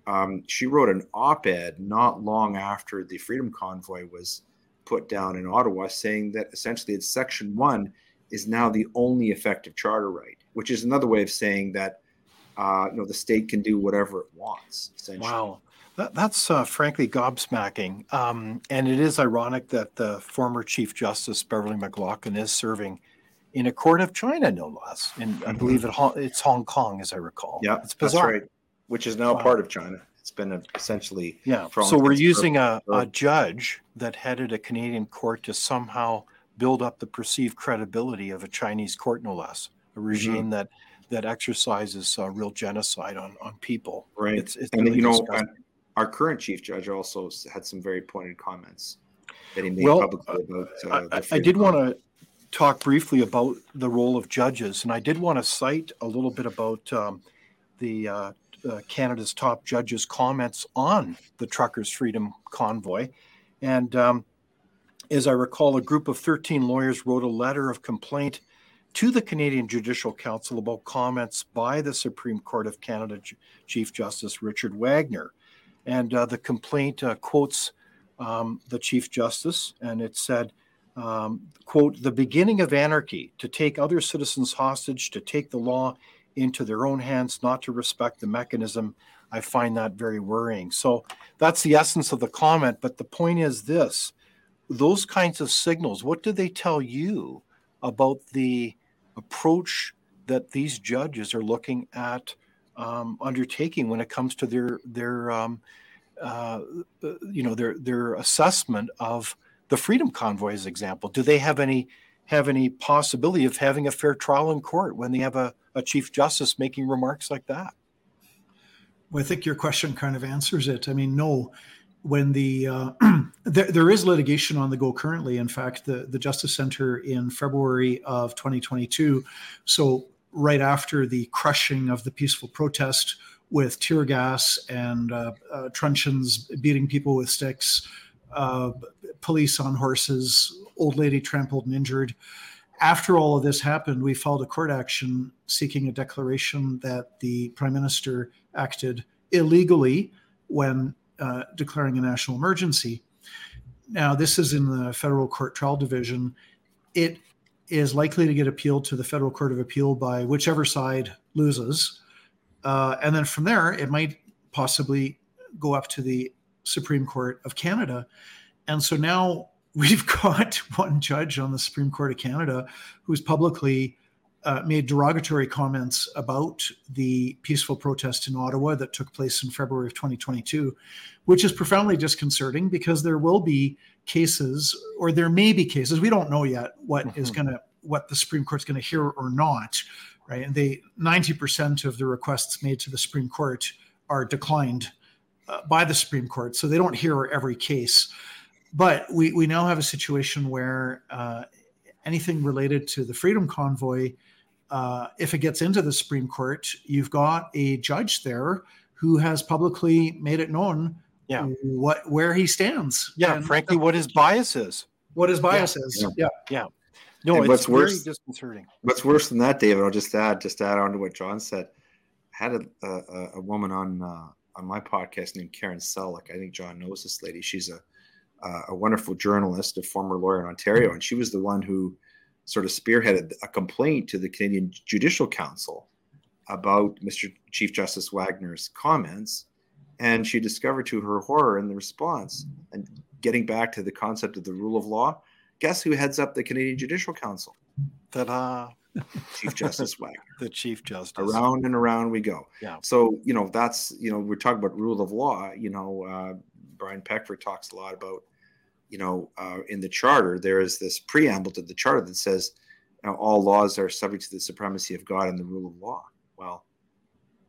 Um, she wrote an op ed not long after the Freedom Convoy was put down in Ottawa saying that essentially it's Section 1 is now the only effective charter right, which is another way of saying that uh, you know the state can do whatever it wants. Wow. That, that's uh, frankly gobsmacking. Um, and it is ironic that the former Chief Justice Beverley McLachlin is serving in a court of China, no less. And I mm-hmm. believe it, it's Hong Kong, as I recall. Yeah, it's bizarre. Right. Which is now wow. part of China. It's been essentially yeah. So we're using a, a judge that headed a Canadian court to somehow build up the perceived credibility of a Chinese court, no less. A mm-hmm. regime mm-hmm. that that exercises uh, real genocide on on people. Right. It's, it's and really you know, our current chief judge also had some very pointed comments that he made well, publicly about. Uh, I, I, did want to talk briefly about the role of judges, and I did want to cite a little bit about um, the uh, uh, Canada's top judges' comments on the Truckers' Freedom Convoy. And um, as I recall, a group of 13 lawyers wrote a letter of complaint to the Canadian Judicial Council about comments by the Supreme Court of Canada Chief Justice Richard Wagner. And uh, the complaint uh, quotes um, the Chief Justice, and it said, um, quote, the beginning of anarchy, to take other citizens hostage, to take the law into their own hands, not to respect the mechanism. I find that very worrying. So that's the essence of the comment. But the point is this those kinds of signals, what do they tell you about the approach that these judges are looking at um, undertaking when it comes to their, their, um, uh, you know, their their assessment of the Freedom Convoy, as example? Do they have any have any possibility of having a fair trial in court when they have a, a chief justice making remarks like that? Well, I think your question kind of answers it. I mean, no, when the uh, (clears throat) there, there is litigation on the go currently. In fact, the the Justice Center in February of 2022, so right after the crushing of the peaceful protest with tear gas and uh, uh, truncheons beating people with sticks, uh, police on horses, old lady trampled and injured. After all of this happened, we filed a court action seeking a declaration that the prime minister acted illegally when uh, declaring a national emergency. Now, this is in the federal court trial division. It is likely to get appealed to the federal court of appeal by whichever side loses. Uh, and then from there, it might possibly go up to the Supreme Court of Canada. And so now (laughs) we've got one judge on the Supreme Court of Canada who's publicly uh, made derogatory comments about the peaceful protest in Ottawa that took place in February of 2022, which is profoundly disconcerting because there will be cases, or there may be cases, we don't know yet what mm-hmm. is going to, what the Supreme Court's going to hear or not, right? And they, 90% of the requests made to the Supreme Court are declined uh, by the Supreme Court, so they don't hear every case. But we, we now have a situation where uh, anything related to the Freedom Convoy uh, if it gets into the Supreme Court, you've got a judge there who has publicly made it known yeah. what where he stands. Yeah, and frankly, what his bias is. What his bias yeah. is. Yeah. Yeah. No, and it's what's worse, disconcerting. What's worse than that, David? I'll just add, just add on to what John said. I had a, a, a woman on uh, on my podcast named Karen Selick. I think John knows this lady. She's a uh, a wonderful journalist, a former lawyer in Ontario, and she was the one who sort of spearheaded a complaint to the Canadian Judicial Council about Mr. Chief Justice Wagner's comments. And she discovered to her horror in the response, and getting back to the concept of the rule of law, guess who heads up the Canadian Judicial Council? Ta-da. Chief Justice Wagner. (laughs) the Chief Justice. Around and around we go. Yeah. So, you know, that's, you know, we're talking about rule of law. You know, uh, Brian Peckford talks a lot about you know, uh, in the charter, there is this preamble to the charter that says you know, all laws are subject to the supremacy of God and the rule of law. Well,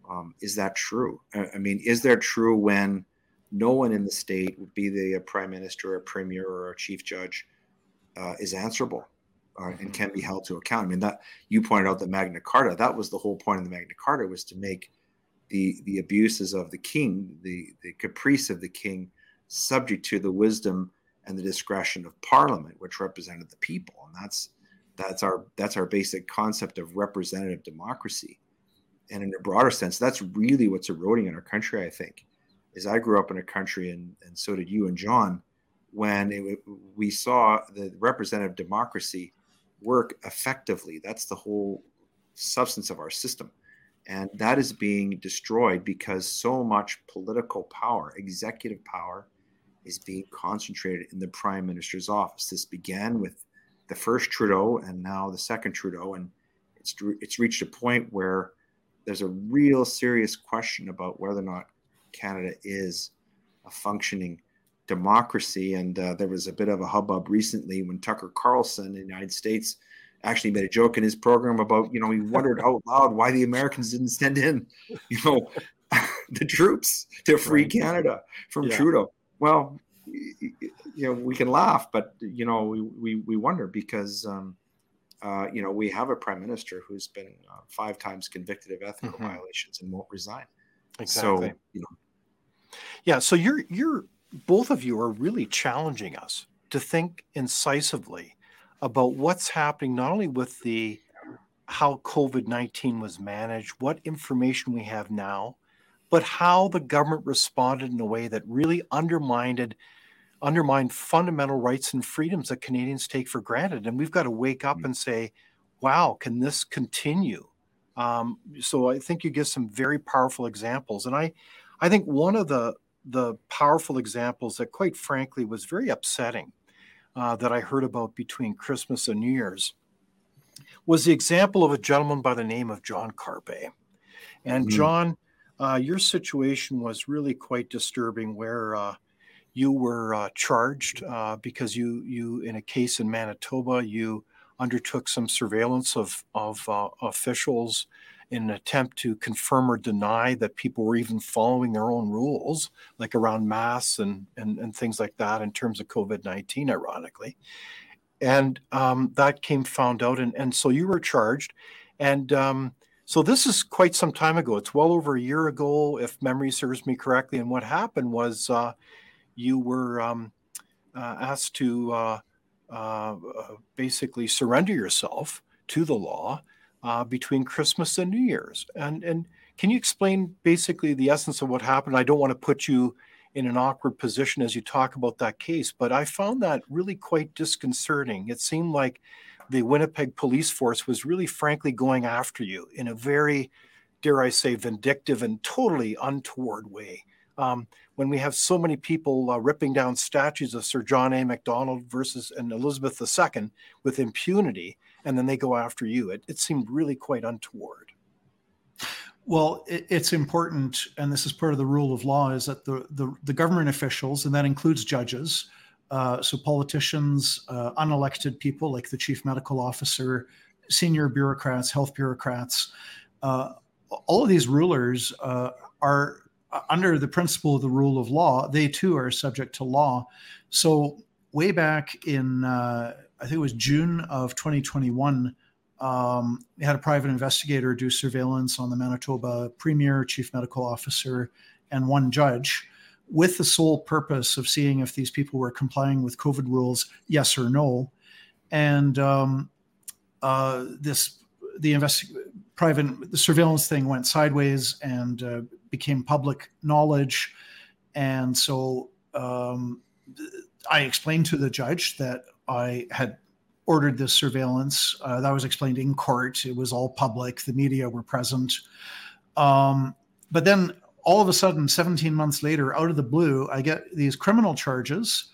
um, is that true? I mean, is that true when no one in the state, would be the prime minister, a premier, or a chief judge, uh, is answerable uh, and mm-hmm. can be held to account? I mean, that you pointed out the Magna Carta. That was the whole point of the Magna Carta was to make the the abuses of the king, the the caprice of the king, subject to the wisdom and the discretion of Parliament, which represented the people, and that's that's our that's our basic concept of representative democracy. And in a broader sense, that's really what's eroding in our country. I think, is I grew up in a country, and and so did you and John, when it, we saw the representative democracy work effectively. That's the whole substance of our system. And that is being destroyed because so much political power, executive power, is being concentrated in the prime minister's office. This began with the first Trudeau and now the second Trudeau, and it's it's reached a point where there's a real serious question about whether or not Canada is a functioning democracy. And uh, there was a bit of a hubbub recently when Tucker Carlson in the United States actually made a joke in his program about, you know, he wondered out (laughs) loud why the Americans didn't send in, you know, (laughs) the troops to free Canada from yeah. Trudeau well, you know, we can laugh, but you know, we we, we wonder because um, uh, you know we have a prime minister who's been uh, five times convicted of ethical mm-hmm. violations and won't resign. Exactly. So you know, yeah. So you're you're both of you are really challenging us to think incisively about what's happening not only with the how COVID 19 was managed, what information we have now, but how the government responded in a way that really undermined undermined fundamental rights and freedoms that Canadians take for granted. And we've got to wake up mm. and say, wow, can this continue? Um, so I think you give some very powerful examples. And I, I think one of the the powerful examples that quite frankly was very upsetting uh, that I heard about between Christmas and New Year's was the example of a gentleman by the name of John Carpay. And mm-hmm. John uh, your situation was really quite disturbing, where uh, you were uh, charged uh, because you you in a case in Manitoba you undertook some surveillance of of uh, officials in an attempt to confirm or deny that people were even following their own rules, like around masks and and, and things like that in terms of COVID nineteen, ironically, and um, that came found out, and and so you were charged, and um, so this is quite some time ago. It's well over a year ago, if memory serves me correctly. And what happened was uh, you were um, uh, asked to uh, uh, basically surrender yourself to the law uh, between Christmas and New Year's. And and can you explain basically the essence of what happened? I don't want to put you in an awkward position as you talk about that case, but I found that really quite disconcerting. It seemed like the Winnipeg police force was really frankly going after you in a very, dare I say, vindictive and totally untoward way. Um, when we have so many people uh, ripping down statues of Sir John A. Macdonald versus and Elizabeth II with impunity, and then they go after you, it, it seemed really quite untoward. Well, it, it's important, and this is part of the rule of law, is that the, the, the government officials, and that includes judges, uh, so politicians, uh, unelected people like the chief medical officer, senior bureaucrats, health bureaucrats, uh, all of these rulers uh, are uh, under the principle of the rule of law. They too are subject to law. So way back in, I think it was June of 2021. Um, they had a private investigator do surveillance on the Manitoba premier, chief medical officer, and one judge with the sole purpose of seeing if these people were complying with COVID rules, yes or no. And um, uh, this, the invest- private, the surveillance thing went sideways and uh, became public knowledge. And so um, I explained to the judge that I had ordered this surveillance. Uh, that was explained in court. It was all public. The media were present. Um, but then all of a sudden, 17 months later, out of the blue, I get these criminal charges,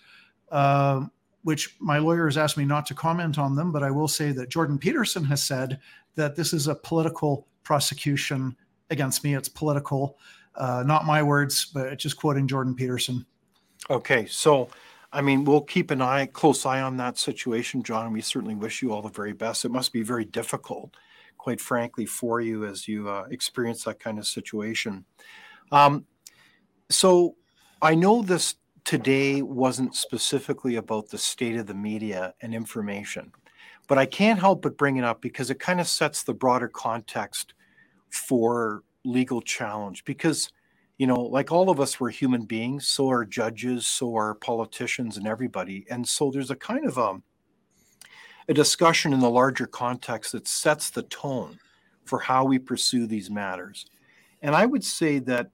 uh, which my lawyer has asked me not to comment on them. But I will say that Jordan Peterson has said that this is a political prosecution against me. It's political, uh, not my words, but just quoting Jordan Peterson. Okay, so I mean, we'll keep an eye, close eye on that situation, John. We certainly wish you all the very best. It must be very difficult, quite frankly, for you as you uh, experience that kind of situation. Um, so I know this today wasn't specifically about the state of the media and information, but I can't help but bring it up because it kind of sets the broader context for legal challenge. Because, you know, like all of us, we're human beings, so are judges, so are politicians, and everybody. And so there's a kind of a, um, a discussion in the larger context that sets the tone for how we pursue these matters. And I would say that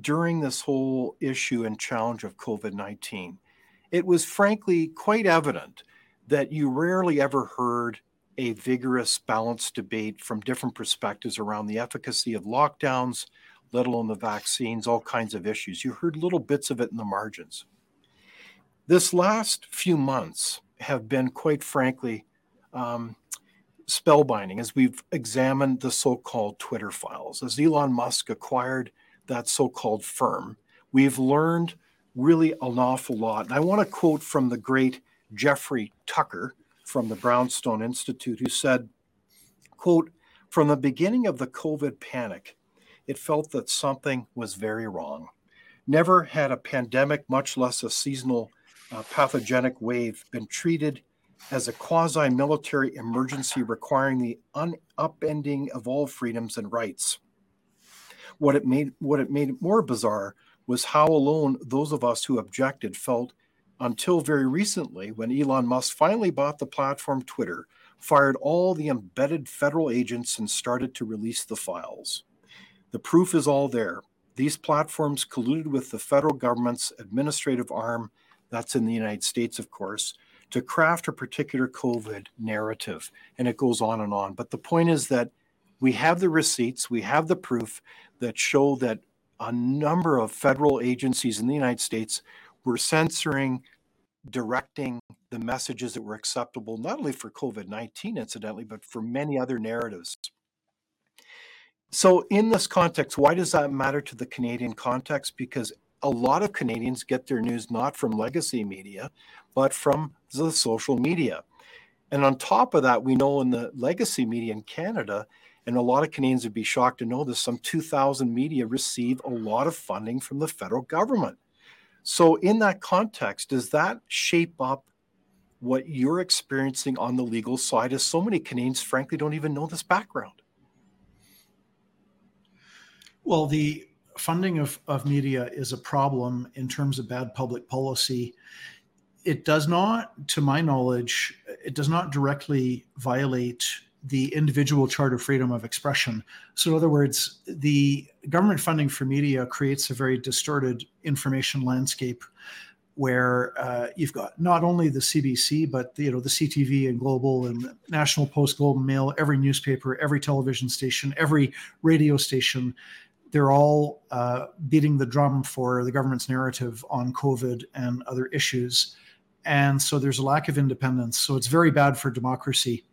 during this whole issue and challenge of COVID 19, it was frankly quite evident that you rarely ever heard a vigorous, balanced debate from different perspectives around the efficacy of lockdowns, let alone the vaccines, all kinds of issues. You heard little bits of it in the margins. This last few months have been, quite frankly, um, spellbinding as we've examined the so called Twitter files. As Elon Musk acquired that so called firm, we've learned really an awful lot. And I want to quote from the great Jeffrey Tucker from the Brownstone Institute, who said, quote, from the beginning of the COVID panic, it felt that something was very wrong. Never had a pandemic, much less a seasonal uh, pathogenic wave, been treated as a quasi military emergency requiring the un- upending of all freedoms and rights. What it made what it made more bizarre was how alone those of us who objected felt until very recently when Elon Musk finally bought the platform Twitter, fired all the embedded federal agents and started to release the files. The proof is all there. These platforms colluded with the federal government's administrative arm, that's in the United States, of course, to craft a particular COVID narrative. And it goes on and on. But the point is that we have the receipts, we have the proof that show that a number of federal agencies in the United States were censoring, directing the messages that were acceptable, not only for COVID 19, incidentally, but for many other narratives. So, in this context, why does that matter to the Canadian context? Because a lot of Canadians get their news not from legacy media, but from the social media. And on top of that, we know in the legacy media in Canada, and a lot of Canadians would be shocked to know this, some 2,000 media receive a lot of funding from the federal government. So, in that context, does that shape up what you're experiencing on the legal side? As so many Canadians, frankly, don't even know this background. Well, the funding of, of media is a problem in terms of bad public policy. It does not, to my knowledge, it does not directly violate the individual charter freedom of expression. So, in other words, the government funding for media creates a very distorted information landscape where uh, you've got not only the CBC, but the, you know the CTV and Global and National Post, Globe and Mail, every newspaper, every television station, every radio station they're all uh, beating the drum for the government's narrative on COVID and other issues. And so there's a lack of independence. So it's very bad for democracy.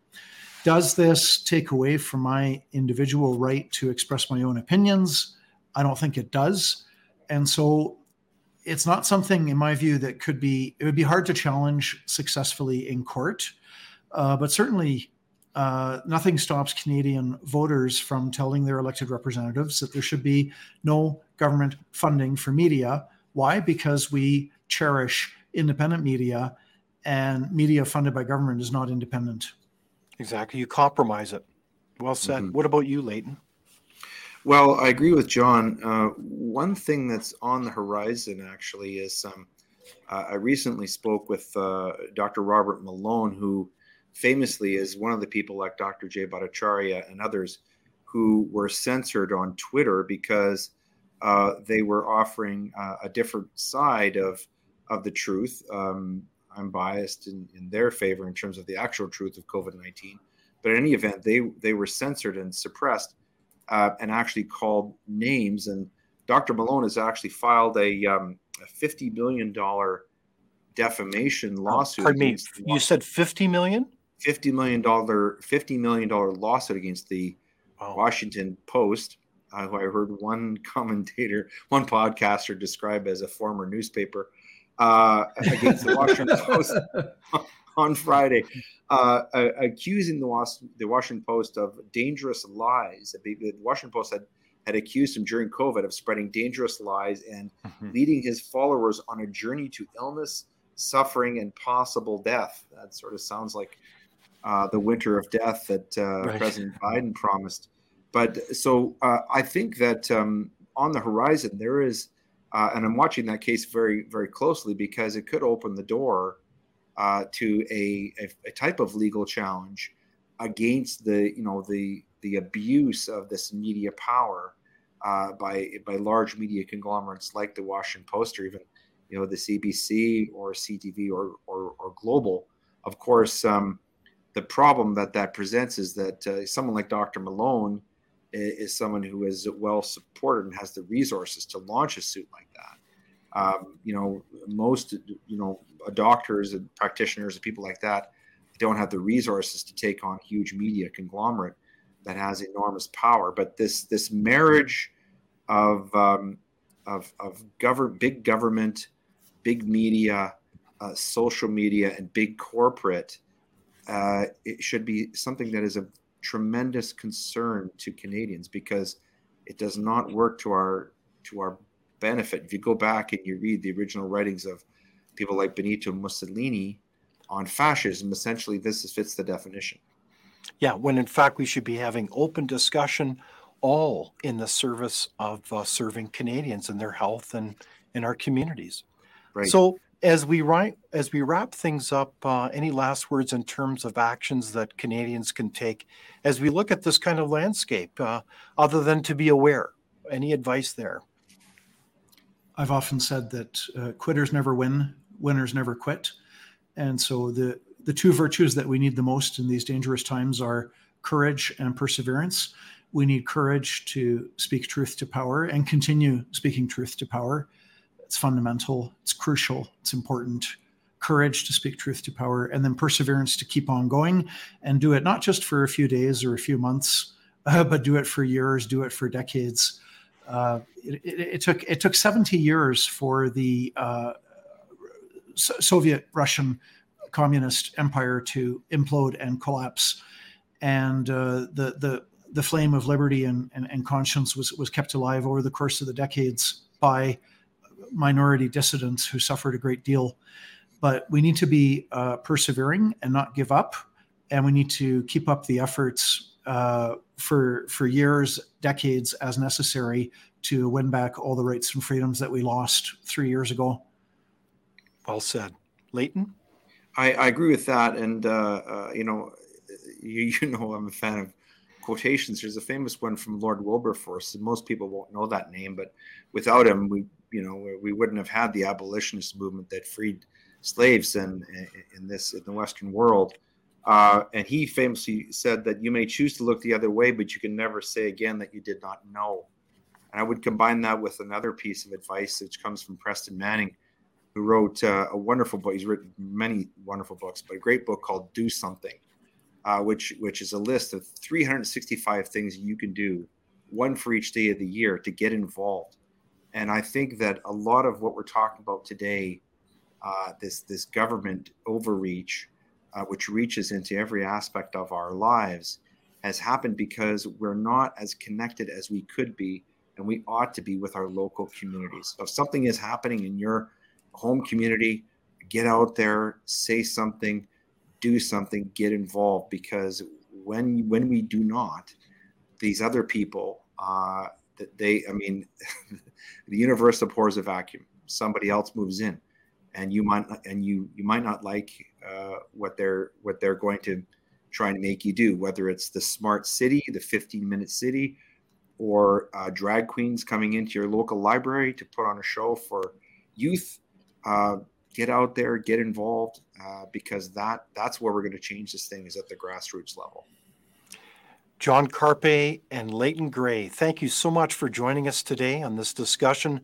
Does this take away from my individual right to express my own opinions? I don't think it does. And so it's not something, in my view, that could be, it would be hard to challenge successfully in court. Uh, but certainly uh, nothing stops Canadian voters from telling their elected representatives that there should be no government funding for media. Why? Because we cherish independent media, and media funded by government is not independent. Exactly. You compromise it. Well said. Mm-hmm. What about you, Leighton? Well, I agree with John. Uh, one thing that's on the horizon actually is um, uh, I recently spoke with uh, Dr. Robert Malone, who famously is one of the people like Dr. Jay Bhattacharya and others who were censored on Twitter because uh, they were offering uh, a different side of of the truth. Um, I'm biased in, in their favor in terms of the actual truth of COVID-19, but in any event, they they were censored and suppressed uh, and actually called names. And Dr. Malone has actually filed a, um, a 50 million dollar defamation oh, lawsuit. pardon me, you said 50 million? fifty million dollar fifty million dollar lawsuit against the. Washington Post, uh, who I heard one (laughs) commentator, one podcaster describe as a former newspaper, uh, against the Washington (laughs) Post on Friday, uh, accusing the, Was- the Washington Post of dangerous lies. The Washington Post had had accused him during COVID of spreading dangerous lies and mm-hmm. leading his followers on a journey to illness, suffering, and possible death. That sort of sounds like uh, the winter of death that uh, right. President Biden promised. But so uh, I think that um, on the horizon there is, uh, and I'm watching that case very very closely because it could open the door uh, to a, a, a type of legal challenge against the you know the the abuse of this media power uh, by by large media conglomerates like the Washington Post or even you know the CBC or CTV or or, or Global. Of course, um, the problem that that presents is that uh, someone like Dr. Malone is, someone who is well supported and has the resources to launch a suit like that. Um, you know, most you know doctors and practitioners and people like that don't have the resources to take on huge media conglomerate that has enormous power. But this this marriage of um, of of govern big government, big media, uh, social media, and big corporate uh, it should be something that is of tremendous concern to Canadians because it does not work to our to our benefit. If you go back and you read the original writings of people like Benito Mussolini on fascism, essentially this fits the definition. Yeah, when in fact we should be having open discussion, all in the service of uh, serving Canadians and their health and in our communities. Right. So as we write, as we wrap things up, uh, any last words in terms of actions that Canadians can take as we look at this kind of landscape, uh, other than to be aware? Any advice there? I've often said that uh, quitters never win, winners never quit, and so the the two virtues that we need the most in these dangerous times are courage and perseverance. We need courage to speak truth to power and continue speaking truth to power it's fundamental, it's crucial, it's important. Courage to speak truth to power, and then perseverance to keep on going and do it not just for a few days or a few months (laughs) uh, but do it for years, do it for decades. Uh, it, it, it, took it took 70 years for the uh, Soviet Russian communist empire to implode and collapse, and uh, the the the flame of liberty and, and, and, conscience was was kept alive over the course of the decades by minority dissidents who suffered a great deal. But we need to be uh, persevering and not give up, and we need to keep up the efforts uh, for for years, decades as necessary to win back all the rights and freedoms that we lost three years ago. Well said, Leighton. I, I agree with that, and uh, uh, you know, (laughs) you, you know, I'm a fan of quotations. There's a famous one from Lord Wilberforce. Most people won't know that name, but without him, we you know we wouldn't have had the abolitionist movement that freed slaves in in this in the Western world. Uh, and he famously said that you may choose to look the other way, but you can never say again that you did not know. And I would combine that with another piece of advice which comes from Preston Manning, who wrote uh, a wonderful book. He's written many wonderful books, but a great book called "Do Something." uh, which which is a list of 365 things you can do, one for each day of the year to get involved. And I think that a lot of what we're talking about today, uh, this this government overreach, uh, which reaches into every aspect of our lives, has happened because we're not as connected as we could be, and we ought to be with our local communities. So if something is happening in your home community, get out there, say something do something, get involved because when when we do not, these other people, uh, they, I mean, (laughs) the universe abhors a vacuum. Somebody else moves in, and you might not, and you you might not like uh, what they're what they're going to try and make you do. Whether it's the smart city, the 15 minute city, or uh, drag queens coming into your local library to put on a show for youth. Uh, get out there, get involved, uh, because that that's where we're going to change this thing is at the grassroots level. John Carpay and Leighton Grey, thank you so much for joining us today on this discussion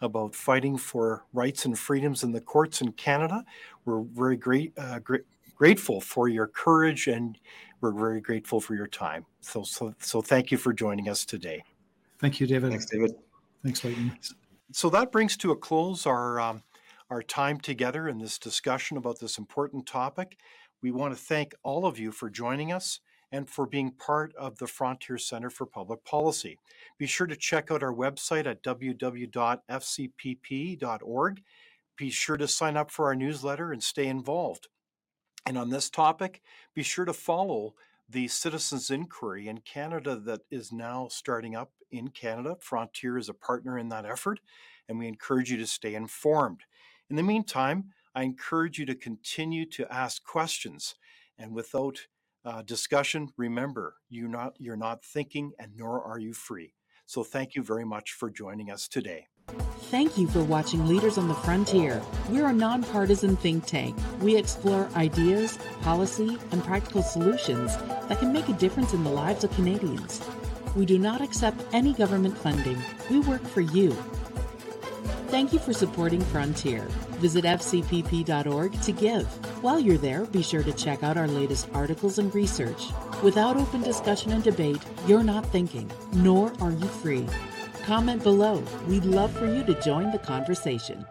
about fighting for rights and freedoms in the courts in Canada. We're very great, uh, great grateful for your courage and we're very grateful for your time. So, so, so thank you for joining us today. Thank you, David. Thanks, David. Thanks, Leighton. So that brings to a close our um, our time together in this discussion about this important topic. We want to thank all of you for joining us and for being part of the Frontier Center for Public Policy. Be sure to check out our website at www.fcpp.org. Be sure to sign up for our newsletter and stay involved. And on this topic, be sure to follow the Citizens Inquiry in Canada that is now starting up in Canada. Frontier is a partner in that effort, and we encourage you to stay informed. In the meantime, I encourage you to continue to ask questions. And without uh, discussion, remember, you're not, you're not thinking and nor are you free. So thank you very much for joining us today. Thank you for watching Leaders on the Frontier. We're a nonpartisan think tank. We explore ideas, policy, and practical solutions that can make a difference in the lives of Canadians. We do not accept any government funding. We work for you. Thank you for supporting Frontier. Visit fcpp.org to give. While you're there, be sure to check out our latest articles and research. Without open discussion and debate, you're not thinking, nor are you free. Comment below. We'd love for you to join the conversation.